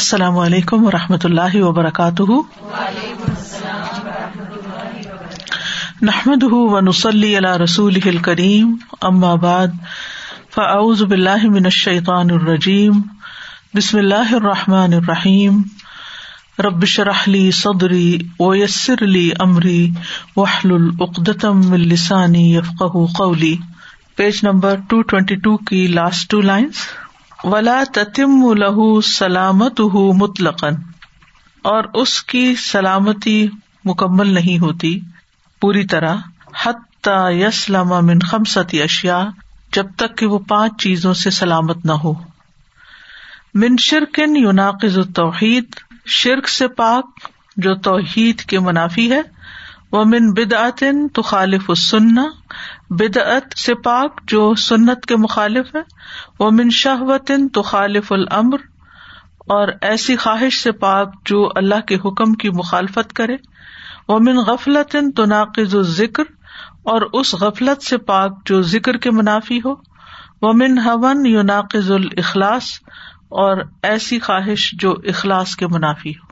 السلام علیکم و رحمۃ اللہ وبرکاتہ۔ نحمد و نسلی اللہ رسول کریم ام آباد بلّہ من الشیطان الرجیم، بسم اللہ الرحمٰن الرحیم۔ ربش رحلی صدری و یسر علی عمری وحل العقدم السانی یفق قولی۔ Page number two twenty two کی لاسٹ ٹو لائنس ولا تتم لہو سلامت ہُ مطلقن اور اس کی سلامتی مکمل نہیں ہوتی۔ پوری طرح۔ حتی یسلم من خمستی اشیا جب تک کہ وہ پانچ چیزوں سے سلامت نہ ہو۔ من شرکن یوناقز توحید شرک سے پاک جو توحید کے منافی ہے۔ وہ من بدعتن تو خالف السنہ۔ بدعت سے پاک جو سنت کے مخالف ہے۔ وہ من شہوتن تو خالف العمر اور ایسی خواہش سے پاک جو اللہ کے حکم کی مخالفت کرے۔ وہ من غفلت تو ناقز ذکر اور اس غفلت سے پاک جو ذکر کے منافی ہو۔ وہ من ہون یو ناقز الاخلاص اور ایسی خواہش جو اخلاص کے منافی ہو۔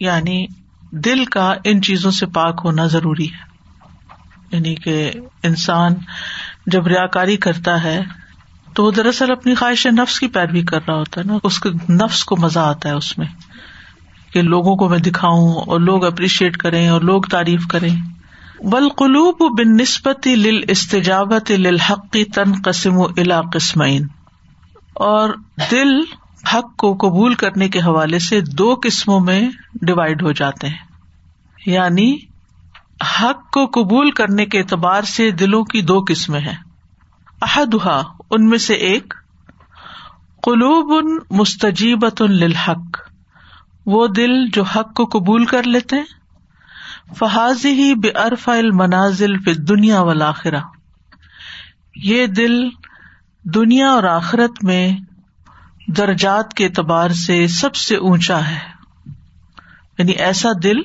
یعنی دل کا ان چیزوں سے پاک ہونا ضروری ہے۔ یعنی کہ انسان جب ریا کاری کرتا ہے تو وہ دراصل اپنی خواہش نفس کی پیروی کر رہا ہوتا ہے نا، اس کے نفس کو مزہ آتا ہے اس میں کہ لوگوں کو میں دکھاؤں اور لوگ اپریشیٹ کریں اور لوگ تعریف کریں۔ بلقلوب بن نسبتی لل استجابت للحقی تن قسم و الا قسمین اور دل حق کو قبول کرنے کے حوالے سے دو قسموں میں ڈوائڈ ہو جاتے ہیں۔ یعنی حق کو قبول کرنے کے اعتبار سے دلوں کی دو قسمیں ہیں۔ احدہ ان میں سے ایک، قلوب ان مستجیبت للحق، وہ دل جو حق کو قبول کر لیتے فحاظ ہی بے ارفا المنازل فی دنیا والآخرہ یہ دل دنیا اور آخرت میں درجات کے اعتبار سے سب سے اونچا ہے۔ یعنی ایسا دل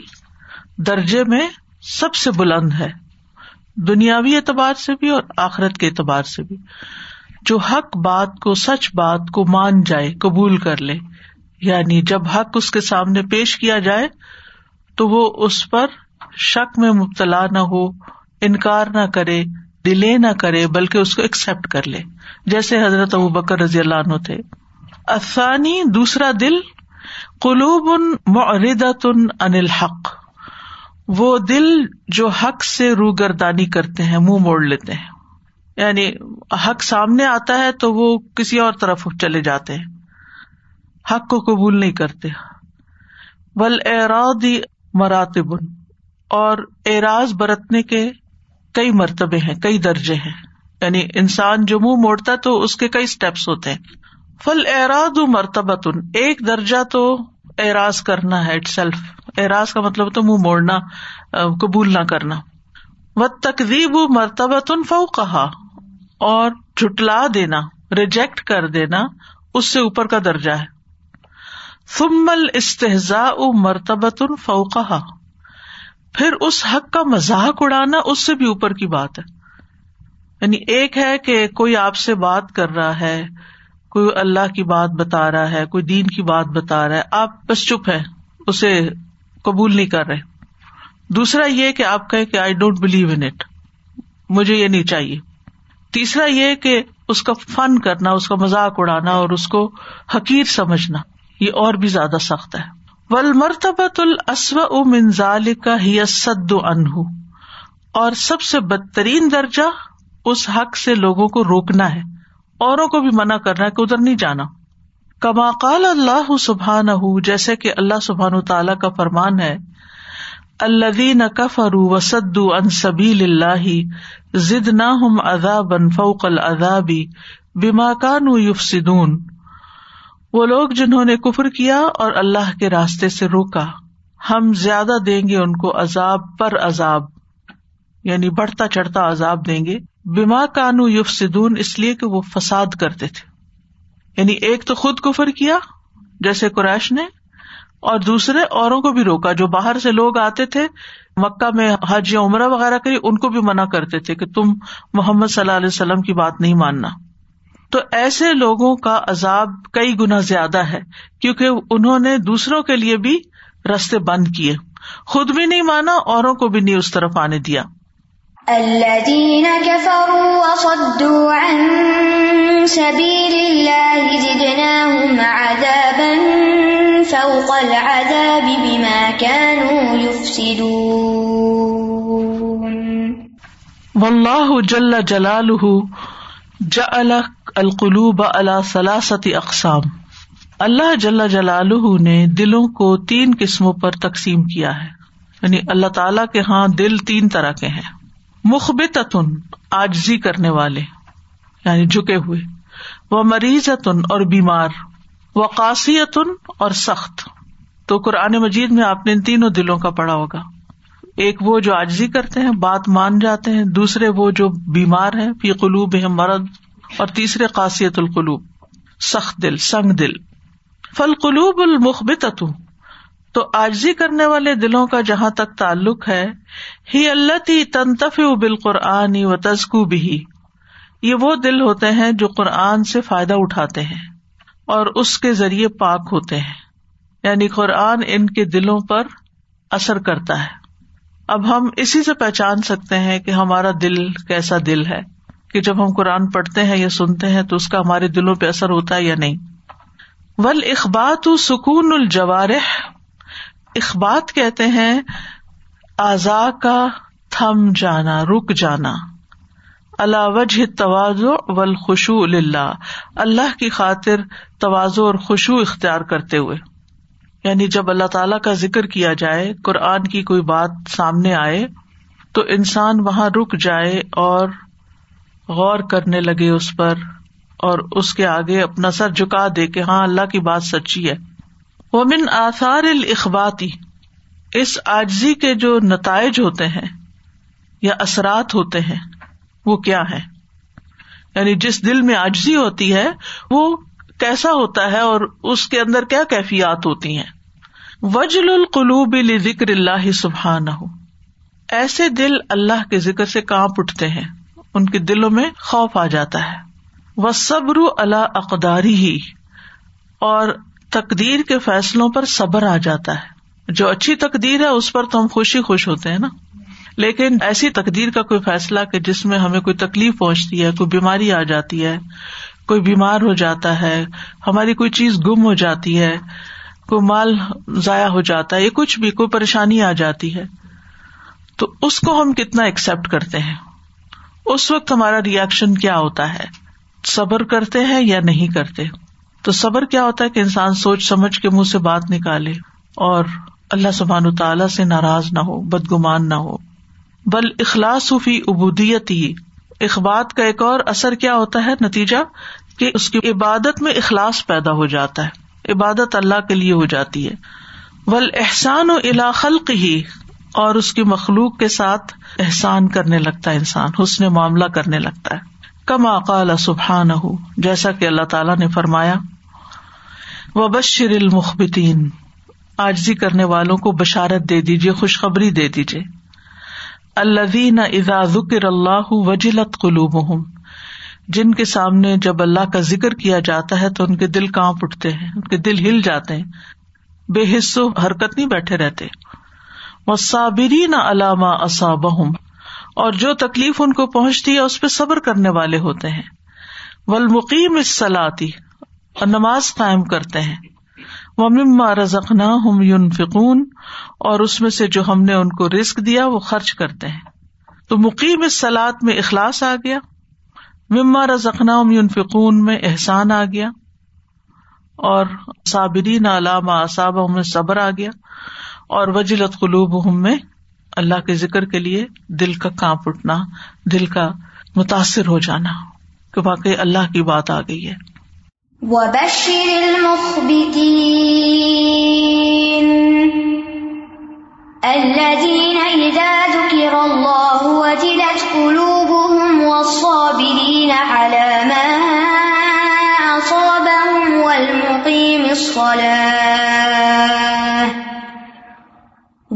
درجے میں سب سے بلند ہے، دنیاوی اعتبار سے بھی اور آخرت کے اعتبار سے بھی۔ جو حق بات کو، سچ بات کو مان جائے، قبول کر لے یعنی جب حق اس کے سامنے پیش کیا جائے، تو وہ اس پر شک میں مبتلا نہ ہو، انکار نہ کرے ڈیلے نہ کرے، بلکہ اس کو ایکسپٹ کر لے۔ جیسے حضرت ابو بکر رضی اللہ عنہ تھے۔ افسانی دوسرا دل، قلوب ان معردت ان انل حق وہ دل جو حق سے روگردانی کرتے ہیں، منہ موڑ لیتے ہیں۔ یعنی حق سامنے آتا ہے تو وہ کسی اور طرف چلے جاتے ہیں۔ حق کو قبول نہیں کرتے۔ ول ارادی مراتب، اور اعراض برتنے کے کئی مرتبے ہیں، کئی درجے ہیں۔ یعنی انسان جو منہ موڑتا ہے تو اس کے کئی اسٹیپس ہوتے ہیں۔ فل اراد مرتبہ تن ایک درجہ تو اعراض کرنا ہے اٹ سیلف اعراض کا مطلب تو منہ موڑنا قبول نہ کرنا۔ و تقریب مرتبہ تن فو کہا اور جٹلا دینا، ریجیکٹ کر دینا اس سے اوپر کا درجہ ہے۔ فمل استحزا مرتبہ تن فو کہا پھر اس حق کا مذاق اڑانا اس سے بھی اوپر کی بات ہے۔ یعنی ایک ہے کہ کوئی آپ سے بات کر رہا ہے کوئی اللہ کی بات بتا رہا ہے، کوئی دین کی بات بتا رہا ہے، آپ بس چپ ہے اسے قبول نہیں کر رہے۔ دوسرا یہ کہ آپ کہ I don't believe in it مجھے یہ نہیں چاہیے۔ تیسرا یہ کہ اس کا فن کرنا، اس کا مذاق اڑانا اور اس کو حقیر سمجھنا، یہ اور بھی زیادہ سخت ہے۔ ول مرتبت الاسو منظال کا ہی سد انہ اور سب سے بدترین درجہ اس حق سے لوگوں کو روکنا ہے۔ اوروں کو بھی منع کرنا ہے کہ ادھر نہیں جانا۔ کما قال اللہ سبحان جیسے کہ اللہ سبحان تعالیٰ کا فرمان ہے اللہ کفر وسد ان سبیل اللہ ضد نہ ہم ادا بن فوق العذابی بیما کان یفسدون۔ وہ لوگ جنہوں نے کفر کیا اور اللہ کے راستے سے روکا، ہم زیادہ دیں گے ان کو عذاب پر عذاب یعنی بڑھتا چڑھتا عذاب دیں گے۔ بیما کانو یوف سدون اس لیے کہ وہ فساد کرتے تھے۔ یعنی ایک تو خود کفر کیا، جیسے قریش نے، اور دوسرے اوروں کو بھی روکا۔ جو باہر سے لوگ آتے تھے، مکہ میں حج یا عمرہ وغیرہ کری ان کو بھی منع کرتے تھے کہ تم محمد صلی اللہ علیہ وسلم کی بات نہیں ماننا۔ تو ایسے لوگوں کا عذاب کئی گنا زیادہ ہے، کیونکہ انہوں نے دوسروں کے لیے بھی رستے بند کیے۔ خود بھی نہیں مانا، اوروں کو بھی نہیں اس طرف آنے دیا۔ الذين كفروا وصدوا عن سبيل الله زدناهم عذابا فوق العذاب بما كانوا يفسدون. واللہ جل جلالہ جعل القلوب على ثلاثة اقسام۔ اللہ جل جلالہ نے دلوں کو تین قسموں پر تقسیم کیا ہے۔ یعنی اللہ تعالی کے ہاں دل تین طرح کے ہیں۔ مخبت آجزی کرنے والے یعنی جھکے ہوئے۔ وہ مریض اور بیمار۔ وہ قاصیتن اور سخت۔ تو قرآن مجید میں آپ نے ان تینوں دلوں کا پڑا ہوگا۔ ایک وہ جو آجزی کرتے ہیں، بات مان جاتے ہیں۔ دوسرے وہ جو بیمار ہیں، فی قلوب ہے مرد اور تیسرے قاصیت القلوب۔ سخت دل، سنگ دل۔ فل قلوب المخبت تو آجزی کرنے والے دلوں کا جہاں تک تعلق ہے، ہی اللہ تی تنتف بال قرآن و تزکو بھی یہ وہ دل ہوتے ہیں جو قرآن سے فائدہ اٹھاتے ہیں اور اس کے ذریعے پاک ہوتے ہیں۔ یعنی قرآن ان کے دلوں پر اثر کرتا ہے۔ اب ہم اسی سے پہچان سکتے ہیں کہ ہمارا دل کیسا دل ہے، کہ جب ہم قرآن پڑھتے ہیں یا سنتے ہیں تو اس کا ہمارے دلوں پہ اثر ہوتا ہے یا نہیں۔ ول اخبات سکون الجوارح۔ اخبات کہتے ہیں اعضا کا تھم جانا، رک جانا۔ اللہ وجہ توازو ول خوشو اللہ اللہ کی خاطر توازو اور خوشو اختیار کرتے ہوئے۔ یعنی جب اللہ تعالی کا ذکر کیا جائے، قرآن کی کوئی بات سامنے آئے، تو انسان وہاں رک جائے اور غور کرنے لگے اس پر اور اس کے آگے اپنا سر جھکا دے کہ ہاں اللہ کی بات سچی ہے۔ وہ من آثار الخباتی اس آجزی کے جو نتائج ہوتے ہیں یا اثرات ہوتے ہیں، وہ کیا ہے یعنی جس دل میں آجزی ہوتی ہے، وہ کیسا ہوتا ہے اور اس کے اندر کیا کیفیات ہوتی ہیں؟ وجل القلوب ذکر اللہ سبحان ہو ایسے دل اللہ کے ذکر سے کانپ اٹھتے ہیں، ان کے دلوں میں خوف آ جاتا ہے۔ وہ صبر اللہ اقداری ہی اور تقدیر کے فیصلوں پر صبر آ جاتا ہے۔ جو اچھی تقدیر ہے، اس پر تو ہم خوشی خوش ہوتے ہیں نا۔ لیکن ایسی تقدیر کا کوئی فیصلہ کہ جس میں ہمیں کوئی تکلیف پہنچتی ہے، کوئی بیماری آ جاتی ہے، کوئی بیمار ہو جاتا ہے، ہماری کوئی چیز گم ہو جاتی ہے، کوئی مال ضائع ہو جاتا ہے، یا کچھ بھی، کوئی پریشانی آ جاتی ہے۔ تو اس کو ہم کتنا ایکسپٹ کرتے ہیں؟ اس وقت ہمارا ریئیکشن کیا ہوتا ہے؟ صبر کرتے ہیں یا نہیں کرتے؟ تو صبر کیا ہوتا ہے کہ انسان سوچ سمجھ کے منہ سے بات نکالے اور اللہ سبحان تعالی سے ناراض نہ ہو، بدگمان نہ ہو۔ بل اخلاص فی ابودیت ہی اخبات کا ایک اور اثر کیا ہوتا ہے نتیجہ؟ کہ اس کی عبادت میں اخلاص پیدا ہو جاتا ہے، عبادت اللہ کے لیے ہو جاتی ہے۔ ول احسان و الا خلق ہی اور اس کی مخلوق کے ساتھ احسان کرنے لگتا ہے انسان، حسن معاملہ کرنے لگتا ہے۔ کم اقال سبحان ہو جیسا کہ اللہ تعالیٰ نے فرمایا، وبشر المخبتین۔ آجزی کرنے والوں کو بشارت دے دیجیے خوشخبری دے دیجیے اللہ اذا ذکر اللہ وجلت قلوب جن کے سامنے جب اللہ کا ذکر کیا جاتا ہے، تو ان کے دل کانپ اٹھتے ہیں، ان کے دل ہل جاتے ہیں۔ بے حصو حرکت نہیں بیٹھے رہتے۔ وہ صابری نہ علامہ اصابہم اور جو تکلیف ان کو پہنچتی ہے اس پہ صبر کرنے والے ہوتے ہیں۔ ولمقیم اس سلاتی اور نماز قائم کرتے ہیں۔ وہ مما رزقنا ہم یون فکون اور اس میں سے جو ہم نے ان کو رسک دیا وہ خرچ کرتے ہیں۔ تو مقیم اس سلاد میں اخلاص آ گیا۔ مما رزقنا ہم یون فکون میں احسان آ گیا۔ اور صابرین علامہ صاب میں صبر آ گیا۔ اور وجلت قلوب ہم میں اللہ کے ذکر کے لیے دل کا کانپ اٹھنا، دل کا متاثر ہو جانا کہ واقعی اللہ کی بات آ گئی ہے۔ وبشر المخبتين الذين إذا ذكر الله وجلت قلوبهم والصابرين على ما أصابهم والمقيم الصلاة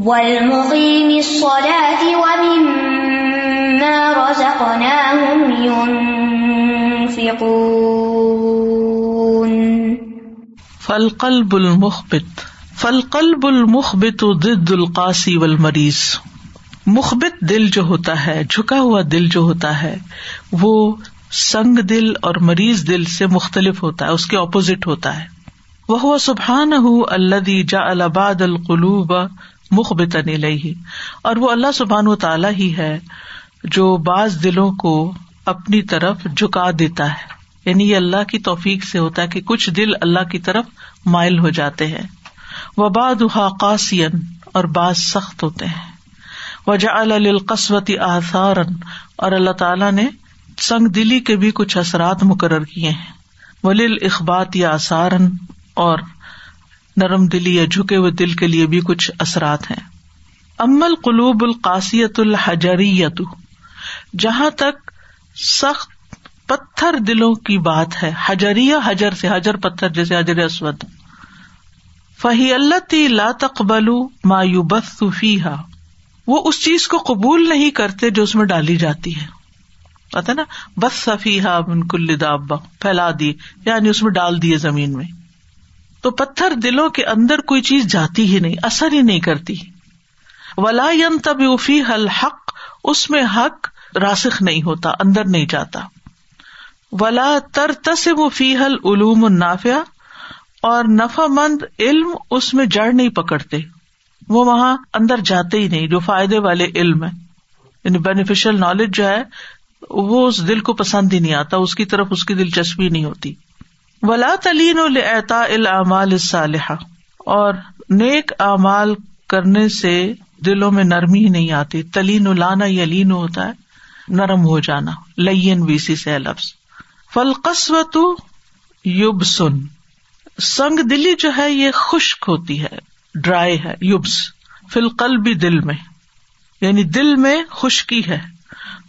والمقيم الصلاة ومما رزقناهم ينفقون. فل قلب المخبت فل قلب المخبت ضد القاسی المریض مخبت دل جو ہوتا ہے، جھکا ہوا دل جو ہوتا ہے، وہ سنگ دل اور مریض دل سے مختلف ہوتا ہے، اس کے اپوزٹ ہوتا ہے. وہ سبحان اللہ جا الباد القلوب مخبت نہیں اور وہ اللہ سبحان و تعالی ہی ہے جو بعض دلوں کو اپنی طرف جھکا دیتا ہے۔ یعنی یہ اللہ کی توفیق سے ہوتا ہے کہ کچھ دل اللہ کی طرف مائل ہو جاتے ہیں۔ وہ باد قاسین اور بعض سخت ہوتے ہیں۔ وجا القسوتی آثارن اور اللہ تعالیٰ نے سنگ دلی کے بھی کچھ اثرات مقرر کیے ہیں۔ ولیل اخبات یا آسارن اور نرم دلی یا جھکے ہوئے دل کے لیے بھی کچھ اثرات ہیں۔ امل قلوب القاسیت الحجریت جہاں تک سخت پتھر دلوں کی بات ہے، حجریہ حجر سے حجر پتھر جیسے حجر اسود۔ فہی اللہ تی لا تقبل مایو بس فیحا وہ اس چیز کو قبول نہیں کرتے جو اس میں ڈالی جاتی ہے۔ پتا نا؟ بس صفیحا کل دابا پھیلا دی یعنی اس میں ڈال دیے زمین میں۔ تو پتھر دلوں کے اندر کوئی چیز جاتی ہی نہیں، اثر ہی نہیں کرتی۔ ولا ین تب فی حل حق اس میں حق راسخ نہیں ہوتا، اندر نہیں جاتا۔ ولا تر تصب فی حل علوم النافیہ اور نفا مند علم اس میں جڑ نہیں پکڑتے۔ وہ وہاں اندر جاتے ہی نہیں، جو فائدے والے علم ہے یعنی بینیفیشل نالج جو ہے، وہ اس دل کو پسند ہی نہیں آتا، اس کی طرف اس کی دلچسپی نہیں ہوتی۔ ولا تلین العطا العمال صالحہ اور نیک اعمال کرنے سے دلوں میں نرمی ہی نہیں آتی۔ تلین لانا یلین ہوتا ہے، نرم ہو جانا۔ لین ویسی سے لفظ۔ فلقسوت یوب سن سنگ دلی جو ہے، یہ خشک ہوتی ہے، ڈرائی ہے یوبس فلقل بھی دل میں۔ یعنی دل میں خشکی ہے۔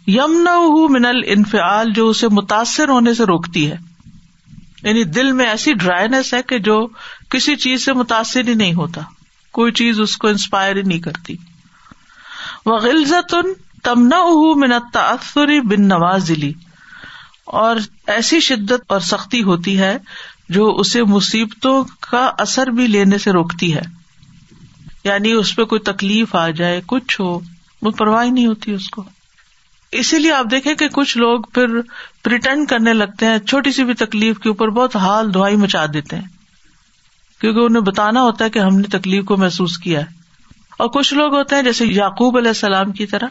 یمنا منل انفعال جو اسے متاثر ہونے سے روکتی ہے۔ یعنی دل میں ایسی ڈرائیس ہے کہ جو کسی چیز سے متاثر ہی نہیں ہوتا۔ کوئی چیز اس کو انسپائر ہی نہیں کرتی۔ وہ غلزت تمنا تمنا بن نوازلی اور ایسی شدت اور سختی ہوتی ہے جو اسے مصیبتوں کا اثر بھی لینے سے روکتی ہے۔ یعنی اس پہ کوئی تکلیف آ جائے، کچھ ہو، وہ پرواہ نہیں ہوتی اس کو۔ اسی لیے آپ دیکھیں کہ کچھ لوگ پھر پریٹینڈ کرنے لگتے ہیں، چھوٹی سی بھی تکلیف کے اوپر بہت حال دعائی مچا دیتے ہیں۔ کیونکہ انہیں بتانا ہوتا ہے کہ ہم نے تکلیف کو محسوس کیا ہے۔ اور کچھ لوگ ہوتے ہیں، جیسے یعقوب علیہ السلام کی طرح،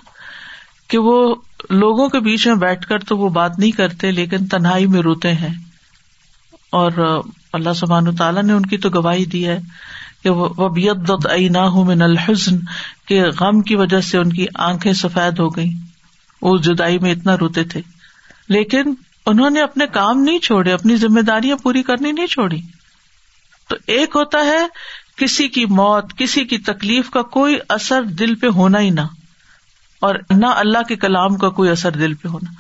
کہ وہ لوگوں کے بیچ میں بیٹھ کر تو وہ بات نہیں کرتے، لیکن تنہائی میں روتے ہیں۔ اور اللہ سبحان تعالیٰ نے ان کی تو گواہی دی ہے کہ وہ من الحزن، کہ غم کی وجہ سے ان کی آنکھیں سفید ہو گئی وہ جدائی میں اتنا روتے تھے۔ لیکن انہوں نے اپنے کام نہیں چھوڑے، اپنی ذمہ داریاں پوری کرنی نہیں چھوڑی۔ تو ایک ہوتا ہے، کسی کی موت، کسی کی تکلیف کا کوئی اثر دل پہ ہونا ہی نہ۔ اور نہ اللہ کے کلام کا کوئی اثر دل پہ ہونا۔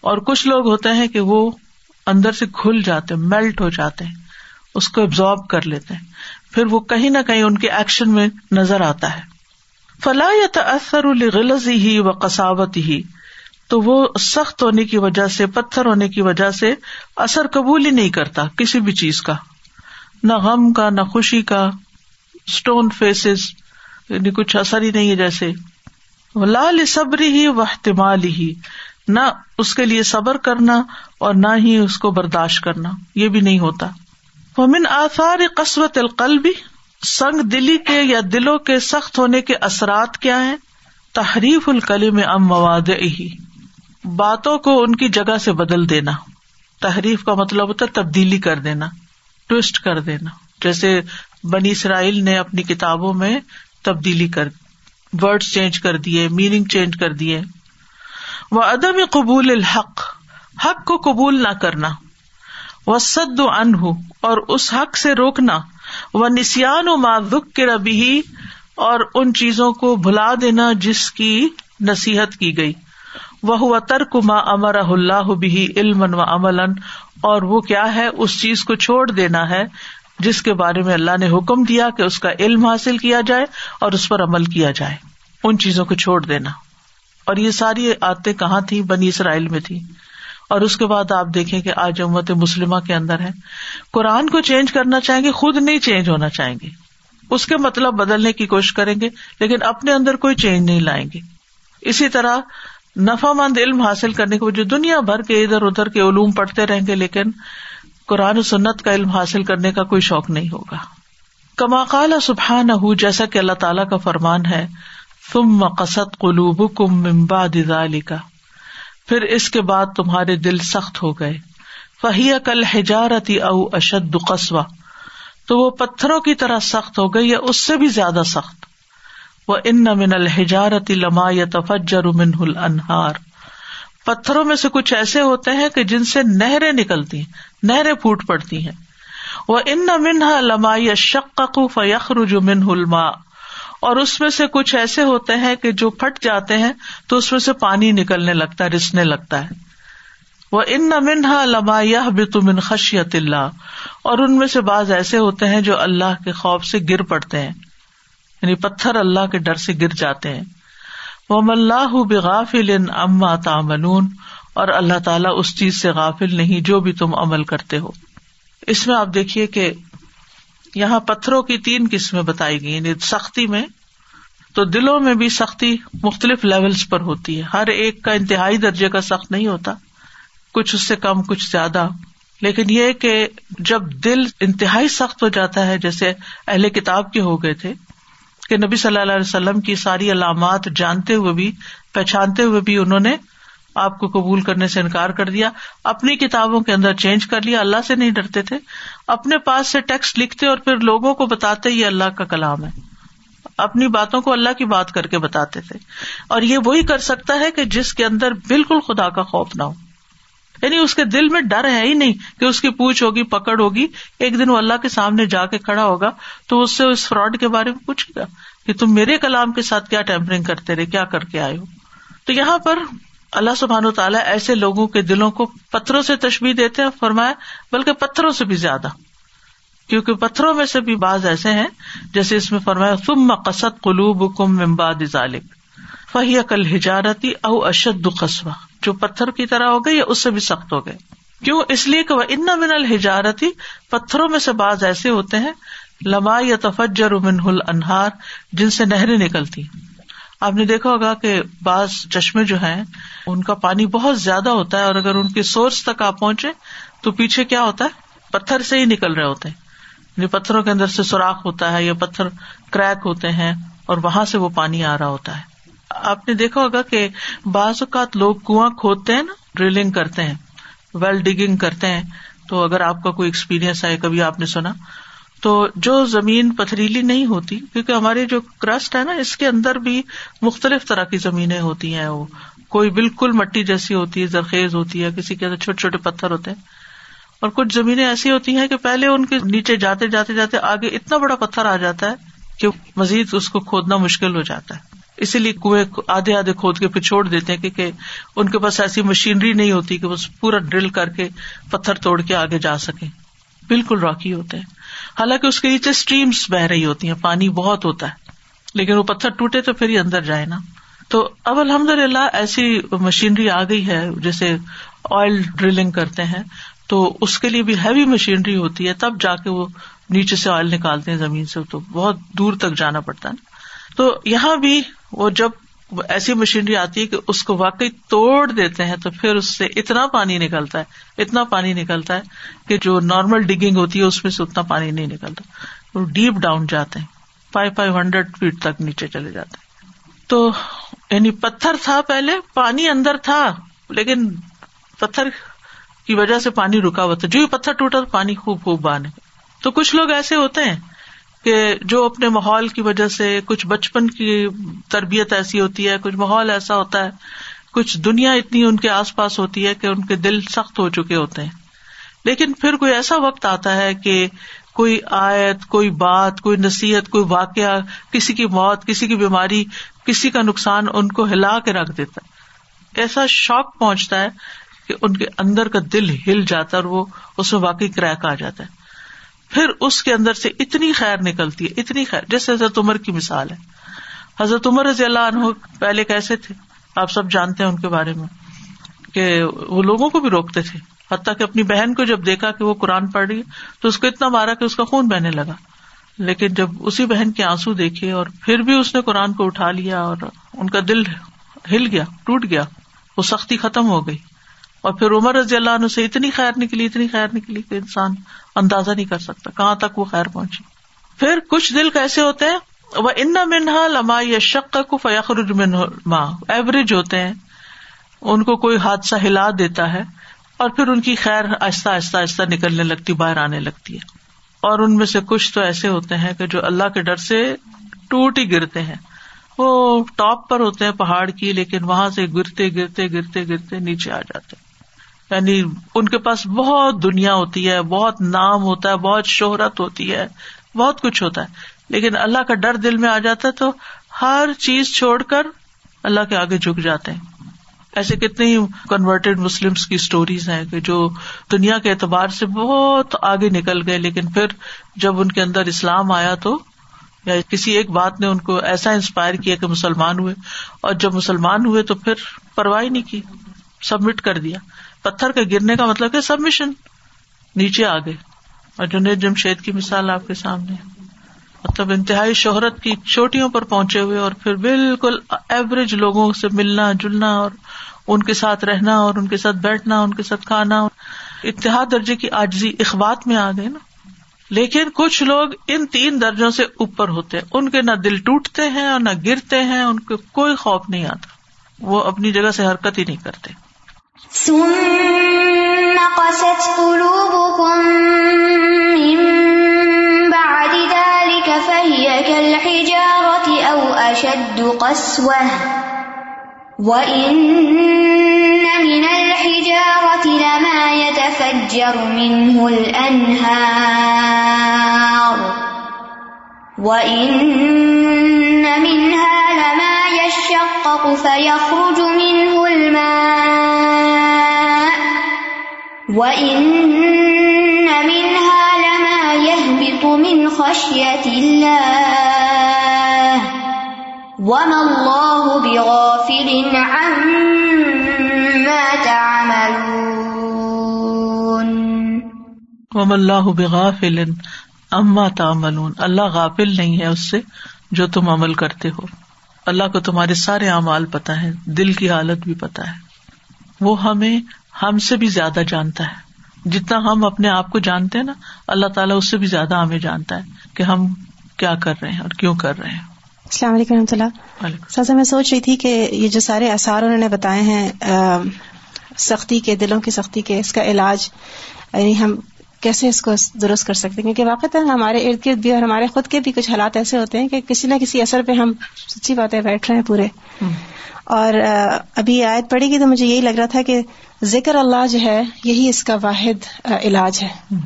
اور کچھ لوگ ہوتے ہیں کہ وہ اندر سے کھل جاتے میلٹ ہو جاتے ہیں، اس کو ابزارو کر لیتے ہیں۔ پھر وہ کہیں نہ کہیں ان کے ایکشن میں نظر آتا ہے۔ فلاح یا تأثر الغلز ہی و کساوت ہی تو وہ سخت ہونے کی وجہ سے، پتھر ہونے کی وجہ سے اثر قبول ہی نہیں کرتا کسی بھی چیز کا۔ نہ غم کا، نہ خوشی کا اسٹون فیسز یعنی کچھ اثر ہی نہیں ہے جیسے۔ لال صبری ہی و احتمال ہی نہ اس کے لیے صبر کرنا اور نہ ہی اس کو برداشت کرنا۔ یہ بھی نہیں ہوتا۔ ومن آثار قسوت القلبی سنگ دلی کے یا دلوں کے سخت ہونے کے اثرات کیا ہیں؟ تحریف الکلی میں ام مواد ہی باتوں کو ان کی جگہ سے بدل دینا۔ تحریف کا مطلب ہوتا ہے تبدیلی کر دینا، ٹوسٹ کر دینا۔ جیسے بنی اسرائیل نے اپنی کتابوں میں تبدیلی کر ورڈ چینج کر دیے میننگ چینج کر دیے۔ وہ عدم قبول الحق۔ حق کو قبول نہ کرنا۔ وہ سد ان اور اس حق سے روکنا۔ وہ نسان و معذک کے ربی اور ان چیزوں کو بھلا دینا جس کی نصیحت کی گئی۔ وہ ترک ما امر اللہ بھی علم و عمل اور وہ کیا ہے؟ اس چیز کو چھوڑ دینا ہے جس کے بارے میں اللہ نے حکم دیا کہ اس کا علم حاصل کیا جائے اور اس پر عمل کیا جائے۔ ان چیزوں کو چھوڑ دینا۔ اور یہ ساری آتے کہاں تھی بنی اسرائیل میں تھی اور اس کے بعد آپ دیکھیں کہ آج امت مسلمہ کے اندر ہے قرآن کو چینج کرنا چاہیں گے، خود نہیں چینج ہونا چاہیں گے۔ اس کے مطلب بدلنے کی کوشش کریں گے، لیکن اپنے اندر کوئی چینج نہیں لائیں گے۔ اسی طرح نفا مند علم حاصل کرنے کے جو دنیا بھر کے ادھر ادھر کے علوم پڑھتے رہیں گے، لیکن قرآن و سنت کا علم حاصل کرنے کا کوئی شوق نہیں ہوگا۔ کما قال سبحان ہُ جیسا کہ اللہ تعالیٰ کا فرمان ہے تم مقصد قلوب کم ممبا دلی کا پھر اس کے بعد تمہارے دل سخت ہو گئے۔ فہیا کل ہجارتی او اشد قصبہ تو وہ پتھروں کی طرح سخت ہو گئی یا اس سے بھی زیادہ سخت۔ وہ ان من الحجارتی لما یا تفجر من انہار پتھروں میں سے کچھ ایسے ہوتے ہیں کہ جن سے نہریں نکلتی ہیں، نہریں پھوٹ پڑتی ہیں۔ وہ ان منہا لما یا شک فخر جو من الما اور اس میں سے کچھ ایسے ہوتے ہیں کہ جو پھٹ جاتے ہیں تو اس میں سے پانی نکلنے لگتا ہے، رسنے لگتا ہے۔ وہ ان نہ منہا لما یا من خشیت اللہ۔ اور ان میں سے بعض ایسے ہوتے ہیں جو اللہ کے خوف سے گر پڑتے ہیں۔ یعنی پتھر اللہ کے ڈر سے گر جاتے ہیں۔ وہ ملاح بغافل اما تامنون اور اللہ تعالیٰ اس چیز سے غافل نہیں جو بھی تم عمل کرتے ہو۔ اس میں آپ دیکھیے کہ یہاں پتھروں کی تین قسمیں بتائی گئی یعنی سختی میں تو دلوں میں بھی سختی مختلف لیولس پر ہوتی ہے۔ ہر ایک کا انتہائی درجے کا سخت نہیں ہوتا۔ کچھ اس سے کم، کچھ زیادہ۔ لیکن یہ کہ جب دل انتہائی سخت ہو جاتا ہے، جیسے اہل کتاب کے ہو گئے تھے، کہ نبی صلی اللہ علیہ وسلم کی ساری علامات جانتے ہوئے بھی، پہچانتے ہوئے بھی انہوں نے آپ کو قبول کرنے سے انکار کر دیا، اپنی کتابوں کے اندر چینج کر لیا، اللہ سے نہیں ڈرتے تھے۔ اپنے پاس سے ٹیکسٹ لکھتے اور پھر لوگوں کو بتاتے، یہ اللہ کا کلام ہے۔ اپنی باتوں کو اللہ کی بات کر کے بتاتے تھے۔ اور یہ وہی کر سکتا ہے کہ جس کے اندر بالکل خدا کا خوف نہ ہو۔ یعنی اس کے دل میں ڈر ہے ہی نہیں کہ اس کی پوچھ ہوگی، پکڑ ہوگی، ایک دن وہ اللہ کے سامنے جا کے کھڑا ہوگا تو اس سے اس فراڈ کے بارے میں پوچھے گا کہ تم میرے کلام کے ساتھ کیا ٹیمپرنگ کرتے رہے، کیا کر کے آئے ہو؟ تو یہاں پر اللہ سبحان و تعالیٰ ایسے لوگوں کے دلوں کو پتھروں سے تشبیح دیتے ہیں فرمایا، بلکہ پتھروں سے بھی زیادہ۔ کیونکہ پتھروں میں سے بھی بعض ایسے ہیں، جیسے اس میں فرمایا تم مقصد قلوب کم امباد ذالک، فہی کل ہجارتی او اشد قصبہ جو پتھر کی طرح ہو گئے یا اس سے بھی سخت ہو گئے۔ کیوں؟ اس لیے کہ وہ ان من الحجارتی پتھروں میں سے بعض ایسے ہوتے ہیں، لما یا تفجر من انہار جن سے نہریں نکلتی۔ آپ نے دیکھا ہوگا کہ بعض چشمے جو ہیں، ان کا پانی بہت زیادہ ہوتا ہے اور اگر ان کے سورس تک آپ پہنچے، تو پیچھے کیا ہوتا ہے؟ پتھر سے ہی نکل رہے ہوتے ہیں۔ پتھروں کے اندر سے سوراخ ہوتا ہے یا پتھر کریک ہوتے ہیں اور وہاں سے وہ پانی آ رہا ہوتا ہے۔ آپ نے دیکھا ہوگا کہ بعض اوقات لوگ کنواں کھودتے ہیں نا، ڈرلنگ کرتے ہیں، ویل ڈگنگ کرتے ہیں۔ تو اگر آپ کا کوئی ایکسپیرئنس ہے کبھی آپ نے سنا تو جو زمین پتھریلی نہیں ہوتی، کیونکہ ہماری جو کرسٹ ہے نا، اس کے اندر بھی مختلف طرح کی زمینیں ہوتی ہیں وہ۔ کوئی بالکل مٹی جیسی ہوتی ہے، زرخیز ہوتی ہے، کسی کے اندر چھوٹے چھوٹے پتھر ہوتے ہیں۔ اور کچھ زمینیں ایسی ہوتی ہیں کہ پہلے ان کے نیچے جاتے جاتے جاتے آگے اتنا بڑا پتھر آ جاتا ہے کہ مزید اس کو کھودنا مشکل ہو جاتا ہے۔ اسی لیے کنویں آدھے آدھے کھود کے پھر چھوڑ دیتے ہیں کیونکہ ان کے پاس ایسی مشینری نہیں ہوتی کہ وہ پورا ڈرل کر کے پتھر توڑ کے آگے جا سکے بالکل راکی ہوتے ہیں۔ حالانکہ اس کے نیچے اسٹریمس بہ رہی ہوتی ہیں، پانی بہت ہوتا ہے۔ لیکن وہ پتھر ٹوٹے تو پھر ہی اندر جائے نا۔ تو اب الحمد للہ ایسی مشینری آ گئی ہے، جیسے آئل ڈرلنگ کرتے ہیں، تو اس کے لیے بھی ہیوی مشینری ہوتی ہے۔ تب جا کے وہ نیچے سے آئل نکالتے ہیں زمین سے، تو بہت دور تک جانا پڑتا ہے تو یہاں بھی وہ جب ایسی مشینری آتی ہے کہ اس کو واقعی توڑ دیتے ہیں تو پھر اس سے اتنا پانی نکلتا ہے، اتنا پانی نکلتا ہے کہ جو نارمل ڈگنگ ہوتی ہے، اس میں سے اتنا پانی نہیں نکلتا۔ وہ ڈیپ ڈاؤن جاتے ہیں۔ فائیو فائیو ہنڈریڈ فیٹ تک نیچے چلے جاتے ہیں۔ تو یعنی پتھر تھا پہلے، پانی اندر تھا، لیکن پتھر کی وجہ سے پانی رکا ہوا تھا۔ جو پتھر ٹوٹا تو پانی خوب خوب بانے تو کچھ لوگ ایسے ہوتے ہیں کہ جو اپنے ماحول کی وجہ سے کچھ بچپن کی تربیت ایسی ہوتی ہے، کچھ ماحول ایسا ہوتا ہے، کچھ دنیا اتنی ان کے آس پاس ہوتی ہے کہ ان کے دل سخت ہو چکے ہوتے ہیں۔ لیکن پھر کوئی ایسا وقت آتا ہے کہ کوئی آیت، کوئی بات، کوئی نصیحت، کوئی واقعہ، کسی کی موت، کسی کی بیماری، کسی کا نقصان ان کو ہلا کے رکھ دیتا ہے۔ ایسا شوق پہنچتا ہے کہ ان کے اندر کا دل ہل جاتا ہے اور وہ اس میں واقعی کریک آ جاتا ہے۔ پھر اس کے اندر سے اتنی خیر نکلتی ہے، اتنی خیر۔ جیسے حضرت عمر کی مثال ہے۔ حضرت عمر رضی اللہ عنہ پہلے کیسے تھے؟ آپ سب جانتے ہیں ان کے بارے میں کہ وہ لوگوں کو بھی روکتے تھے۔ حتیٰ کہ اپنی بہن کو جب دیکھا کہ وہ قرآن پڑھ رہی تو اس کو اتنا مارا کہ اس کا خون بہنے لگا۔ لیکن جب اسی بہن کے آنسو دیکھے اور پھر بھی اس نے قرآن کو اٹھا لیا اور ان کا دل ہل گیا، ٹوٹ گیا، وہ سختی ختم ہو گئی۔ اور پھر عمر رضی اللہ عنہ سے اتنی خیر نکلی، اتنی خیر نکلی کہ انسان اندازہ نہیں کر سکتا کہاں تک وہ خیر پہنچی۔ پھر کچھ دل کیسے ہوتے ہیں؟ وہ ان منہا لما یا شک کو فیاخر ماں ایوریج ہوتے ہیں۔ ان کو کوئی حادثہ ہلا دیتا ہے اور پھر ان کی خیر آہستہ آہستہ آہستہ نکلنے لگتی، باہر آنے لگتی ہے۔ اور ان میں سے کچھ تو ایسے ہوتے ہیں کہ جو اللہ کے ڈر سے ٹوٹ ہی گرتے ہیں۔ وہ ٹاپ پر ہوتے ہیں، پہاڑ کی، لیکن وہاں سے گرتے گرتے گرتے گرتے، نیچے آ جاتے ہیں۔ یعنی ان کے پاس بہت دنیا ہوتی ہے، بہت نام ہوتا ہے، بہت شہرت ہوتی ہے، بہت کچھ ہوتا ہے۔ لیکن اللہ کا ڈر دل میں آ جاتا ہے تو ہر چیز چھوڑ کر اللہ کے آگے جھک جاتے ہیں۔ ایسے کتنے ہی کنورٹیڈ مسلم کی اسٹوریز ہیں کہ جو دنیا کے اعتبار سے بہت آگے نکل گئے، لیکن پھر جب ان کے اندر اسلام آیا تو یا کسی ایک بات نے ان کو ایسا انسپائر کیا کہ مسلمان ہوئے۔ اور جب مسلمان ہوئے تو پھر پرواہ نہیں کی، سبمٹ کر دیا۔ پتھر کے گرنے کا مطلب کہ سبمشن نیچے آ گئے۔ اور جنید جمشید کی مثال آپ کے سامنے۔ مطلب انتہائی شہرت کی چوٹیوں پر پہنچے ہوئے اور پھر بالکل ایوریج لوگوں سے ملنا، جلنا اور ان کے ساتھ رہنا اور ان کے ساتھ بیٹھنا، ان کے ساتھ کھانا۔ اتحاد درجے کی آجزی اخبات میں آ گئے نا۔ لیکن کچھ لوگ ان تین درجوں سے اوپر ہوتے ہیں۔ ان کے نہ دل ٹوٹتے ہیں اور نہ گرتے ہیں، ان کو کوئی خوف نہیں آتا۔ وہ اپنی جگہ سے حرکت ہی نہیں کرتے۔ ثم قست قلوبكم من بعد ذلك فهي كالحجارة أو أشد قسوة وإن من الحجارة لما يتفجر منه الأنهار وإن منها لما يشقق فيخرج منه الماء وإن منها لما يهبط من خشية الله وما الله بغافل عما تعملون وم اللہ بغافل اما تعملون اللہ غافل نہیں ہے اس سے جو تم عمل کرتے ہو۔ اللہ کو تمہارے سارے اعمال پتا ہے دل کی حالت بھی پتا ہے۔ وہ ہمیں ہم سے بھی زیادہ جانتا ہے۔ جتنا ہم اپنے آپ کو جانتے ہیں نا اللہ تعالیٰ اس سے بھی زیادہ ہمیں جانتا ہے کہ ہم کیا کر رہے ہیں اور کیوں کر رہے ہیں۔ السلام علیکم رحمۃ اللہ۔ سازا میں سوچ رہی تھی کہ یہ جو سارے اثار انہوں نے بتائے ہیں سختی کے دلوں کی سختی کے اس کا علاج یعنی ہم کیسے اس کو درست کر سکتے کیونکہ واقع ہمارے ارد گرد بھی اور ہمارے خود کے بھی کچھ حالات ایسے ہوتے ہیں کہ کسی نہ کسی اثر پہ ہم سچی باتیں بیٹھ رہے ہیں پورے۔ اور ابھی آیت پڑی گی تو مجھے یہی لگ رہا تھا کہ ذکر اللہ جو ہے یہی اس کا واحد علاج ہے۔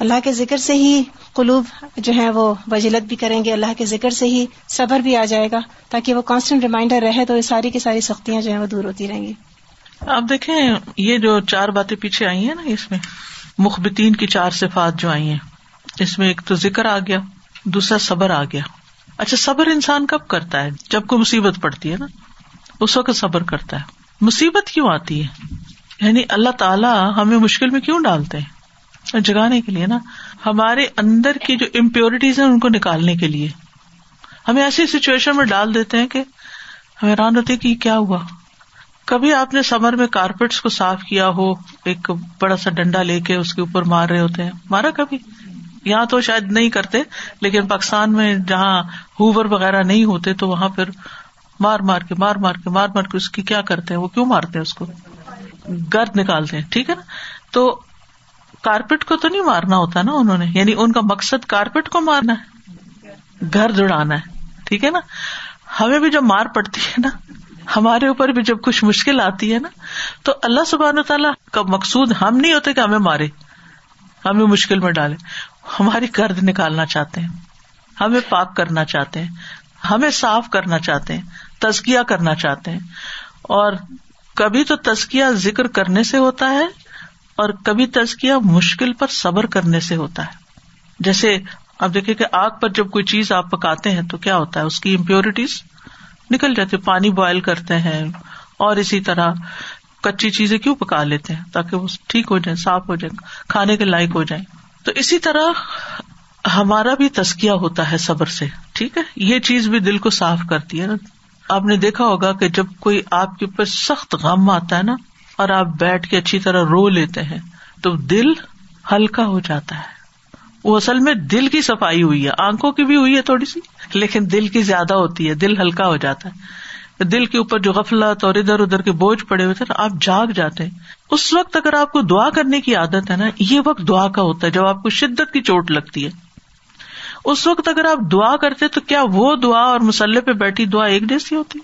اللہ کے ذکر سے ہی قلوب جو ہے وہ وجلت بھی کریں گے اللہ کے ذکر سے ہی صبر بھی آ جائے گا تاکہ وہ کانسٹنٹ ریمائنڈر رہے تو یہ ساری کی ساری سختیاں جو ہیں وہ دور ہوتی رہیں گی۔ آپ دیکھیں یہ جو چار باتیں پیچھے آئی ہیں نا اس میں مخبتین کی چار صفات جو آئی ہیں اس میں ایک تو ذکر آ گیا دوسرا صبر آ گیا۔ اچھا صبر انسان کب کرتا ہے؟ جب کوئی مصیبت پڑتی ہے نا۔ اس وقت صبر کرتا ہے۔ مصیبت کیوں آتی ہے؟ یعنی اللہ تعالیٰ ہمیں مشکل میں کیوں ڈالتے ہیں؟ جگانے کے لیے نا۔ ہمارے اندر کی جو امپیورٹیز ہیں ان کو نکالنے کے لیے۔ ہمیں ایسی سچویشن میں ڈال دیتے ہیں کہ حیران ہوتے کہ کیا ہوا۔ کبھی آپ نے سمر میں کارپیٹس کو صاف کیا ہو، ایک بڑا سا ڈنڈا لے کے اس کے اوپر مار رہے ہوتے ہیں۔ مارا کبھی؟ یہاں تو شاید نہیں کرتے، لیکن پاکستان میں جہاں ہوور وغیرہ نہیں ہوتے تو وہاں پھر مار مار کے مار مار کے مار مار کے اس کی کیا کرتے ہیں؟ وہ کیوں مارتے ہیں اس کو؟ گرد نکالتے ہیں، ٹھیک ہے نا؟ تو کارپیٹ کو تو نہیں مارنا ہوتا نا انہوں نے یعنی ان کا مقصد کارپیٹ کو مارنا ہے، گھر جڑانا ہے، ٹھیک ہے نا؟ ہمیں بھی جب مار پڑتی ہے نا، ہمارے اوپر بھی جب کچھ مشکل آتی ہے نا، تو اللہ سبحان تعالیٰ کا مقصود ہم نہیں ہوتے کہ ہمیں مارے، ہمیں مشکل میں ڈالے۔ ہماری گرد نکالنا چاہتے ہیں، ہمیں پاک کرنا چاہتے ہیں، ہمیں صاف کرنا چاہتے ہیں۔ تزکیا کرنا چاہتے ہیں۔ اور کبھی تو تزکیا ذکر کرنے سے ہوتا ہے اور کبھی تزکیا مشکل پر صبر کرنے سے ہوتا ہے۔ جیسے اب دیکھے کہ آگ پر جب کوئی چیز آپ پکاتے ہیں تو کیا ہوتا ہے؟ اس کی امپیورٹیز نکل جاتی پانی بوائل کرتے ہیں۔ اور اسی طرح کچی چیزیں کیوں پکا لیتے ہیں؟ تاکہ وہ ٹھیک ہو جائیں صاف ہو جائیں کھانے کے لائق ہو جائیں تو اسی طرح ہمارا بھی تسکیا ہوتا ہے صبر سے، ٹھیک ہے؟ یہ چیز بھی دل کو صاف کرتی ہے نا۔ آپ نے دیکھا ہوگا کہ جب کوئی آپ کے اوپر سخت غم آتا ہے نا، اور آپ بیٹھ کے اچھی طرح رو لیتے ہیں، تو دل ہلکا ہو جاتا ہے۔ وہ اصل میں دل کی صفائی ہوئی ہے، آنکھوں کی بھی ہوئی ہے تھوڑی سی، لیکن دل کی زیادہ ہوتی ہے، دل ہلکا ہو جاتا ہے۔ دل کے اوپر جو غفلت اور ادھر ادھر کے بوجھ پڑے ہوئے تھے نا آپ جاگ جاتے ہیں۔ اس وقت اگر آپ کو دعا کرنے کی عادت ہے نا، یہ وقت دعا کا ہوتا ہے، جب آپ کو شدت کی چوٹ لگتی ہے۔ اس وقت اگر آپ دعا کرتے تو کیا وہ دعا اور مسلح پہ بیٹھی دعا ایک جیسی ہوتی؟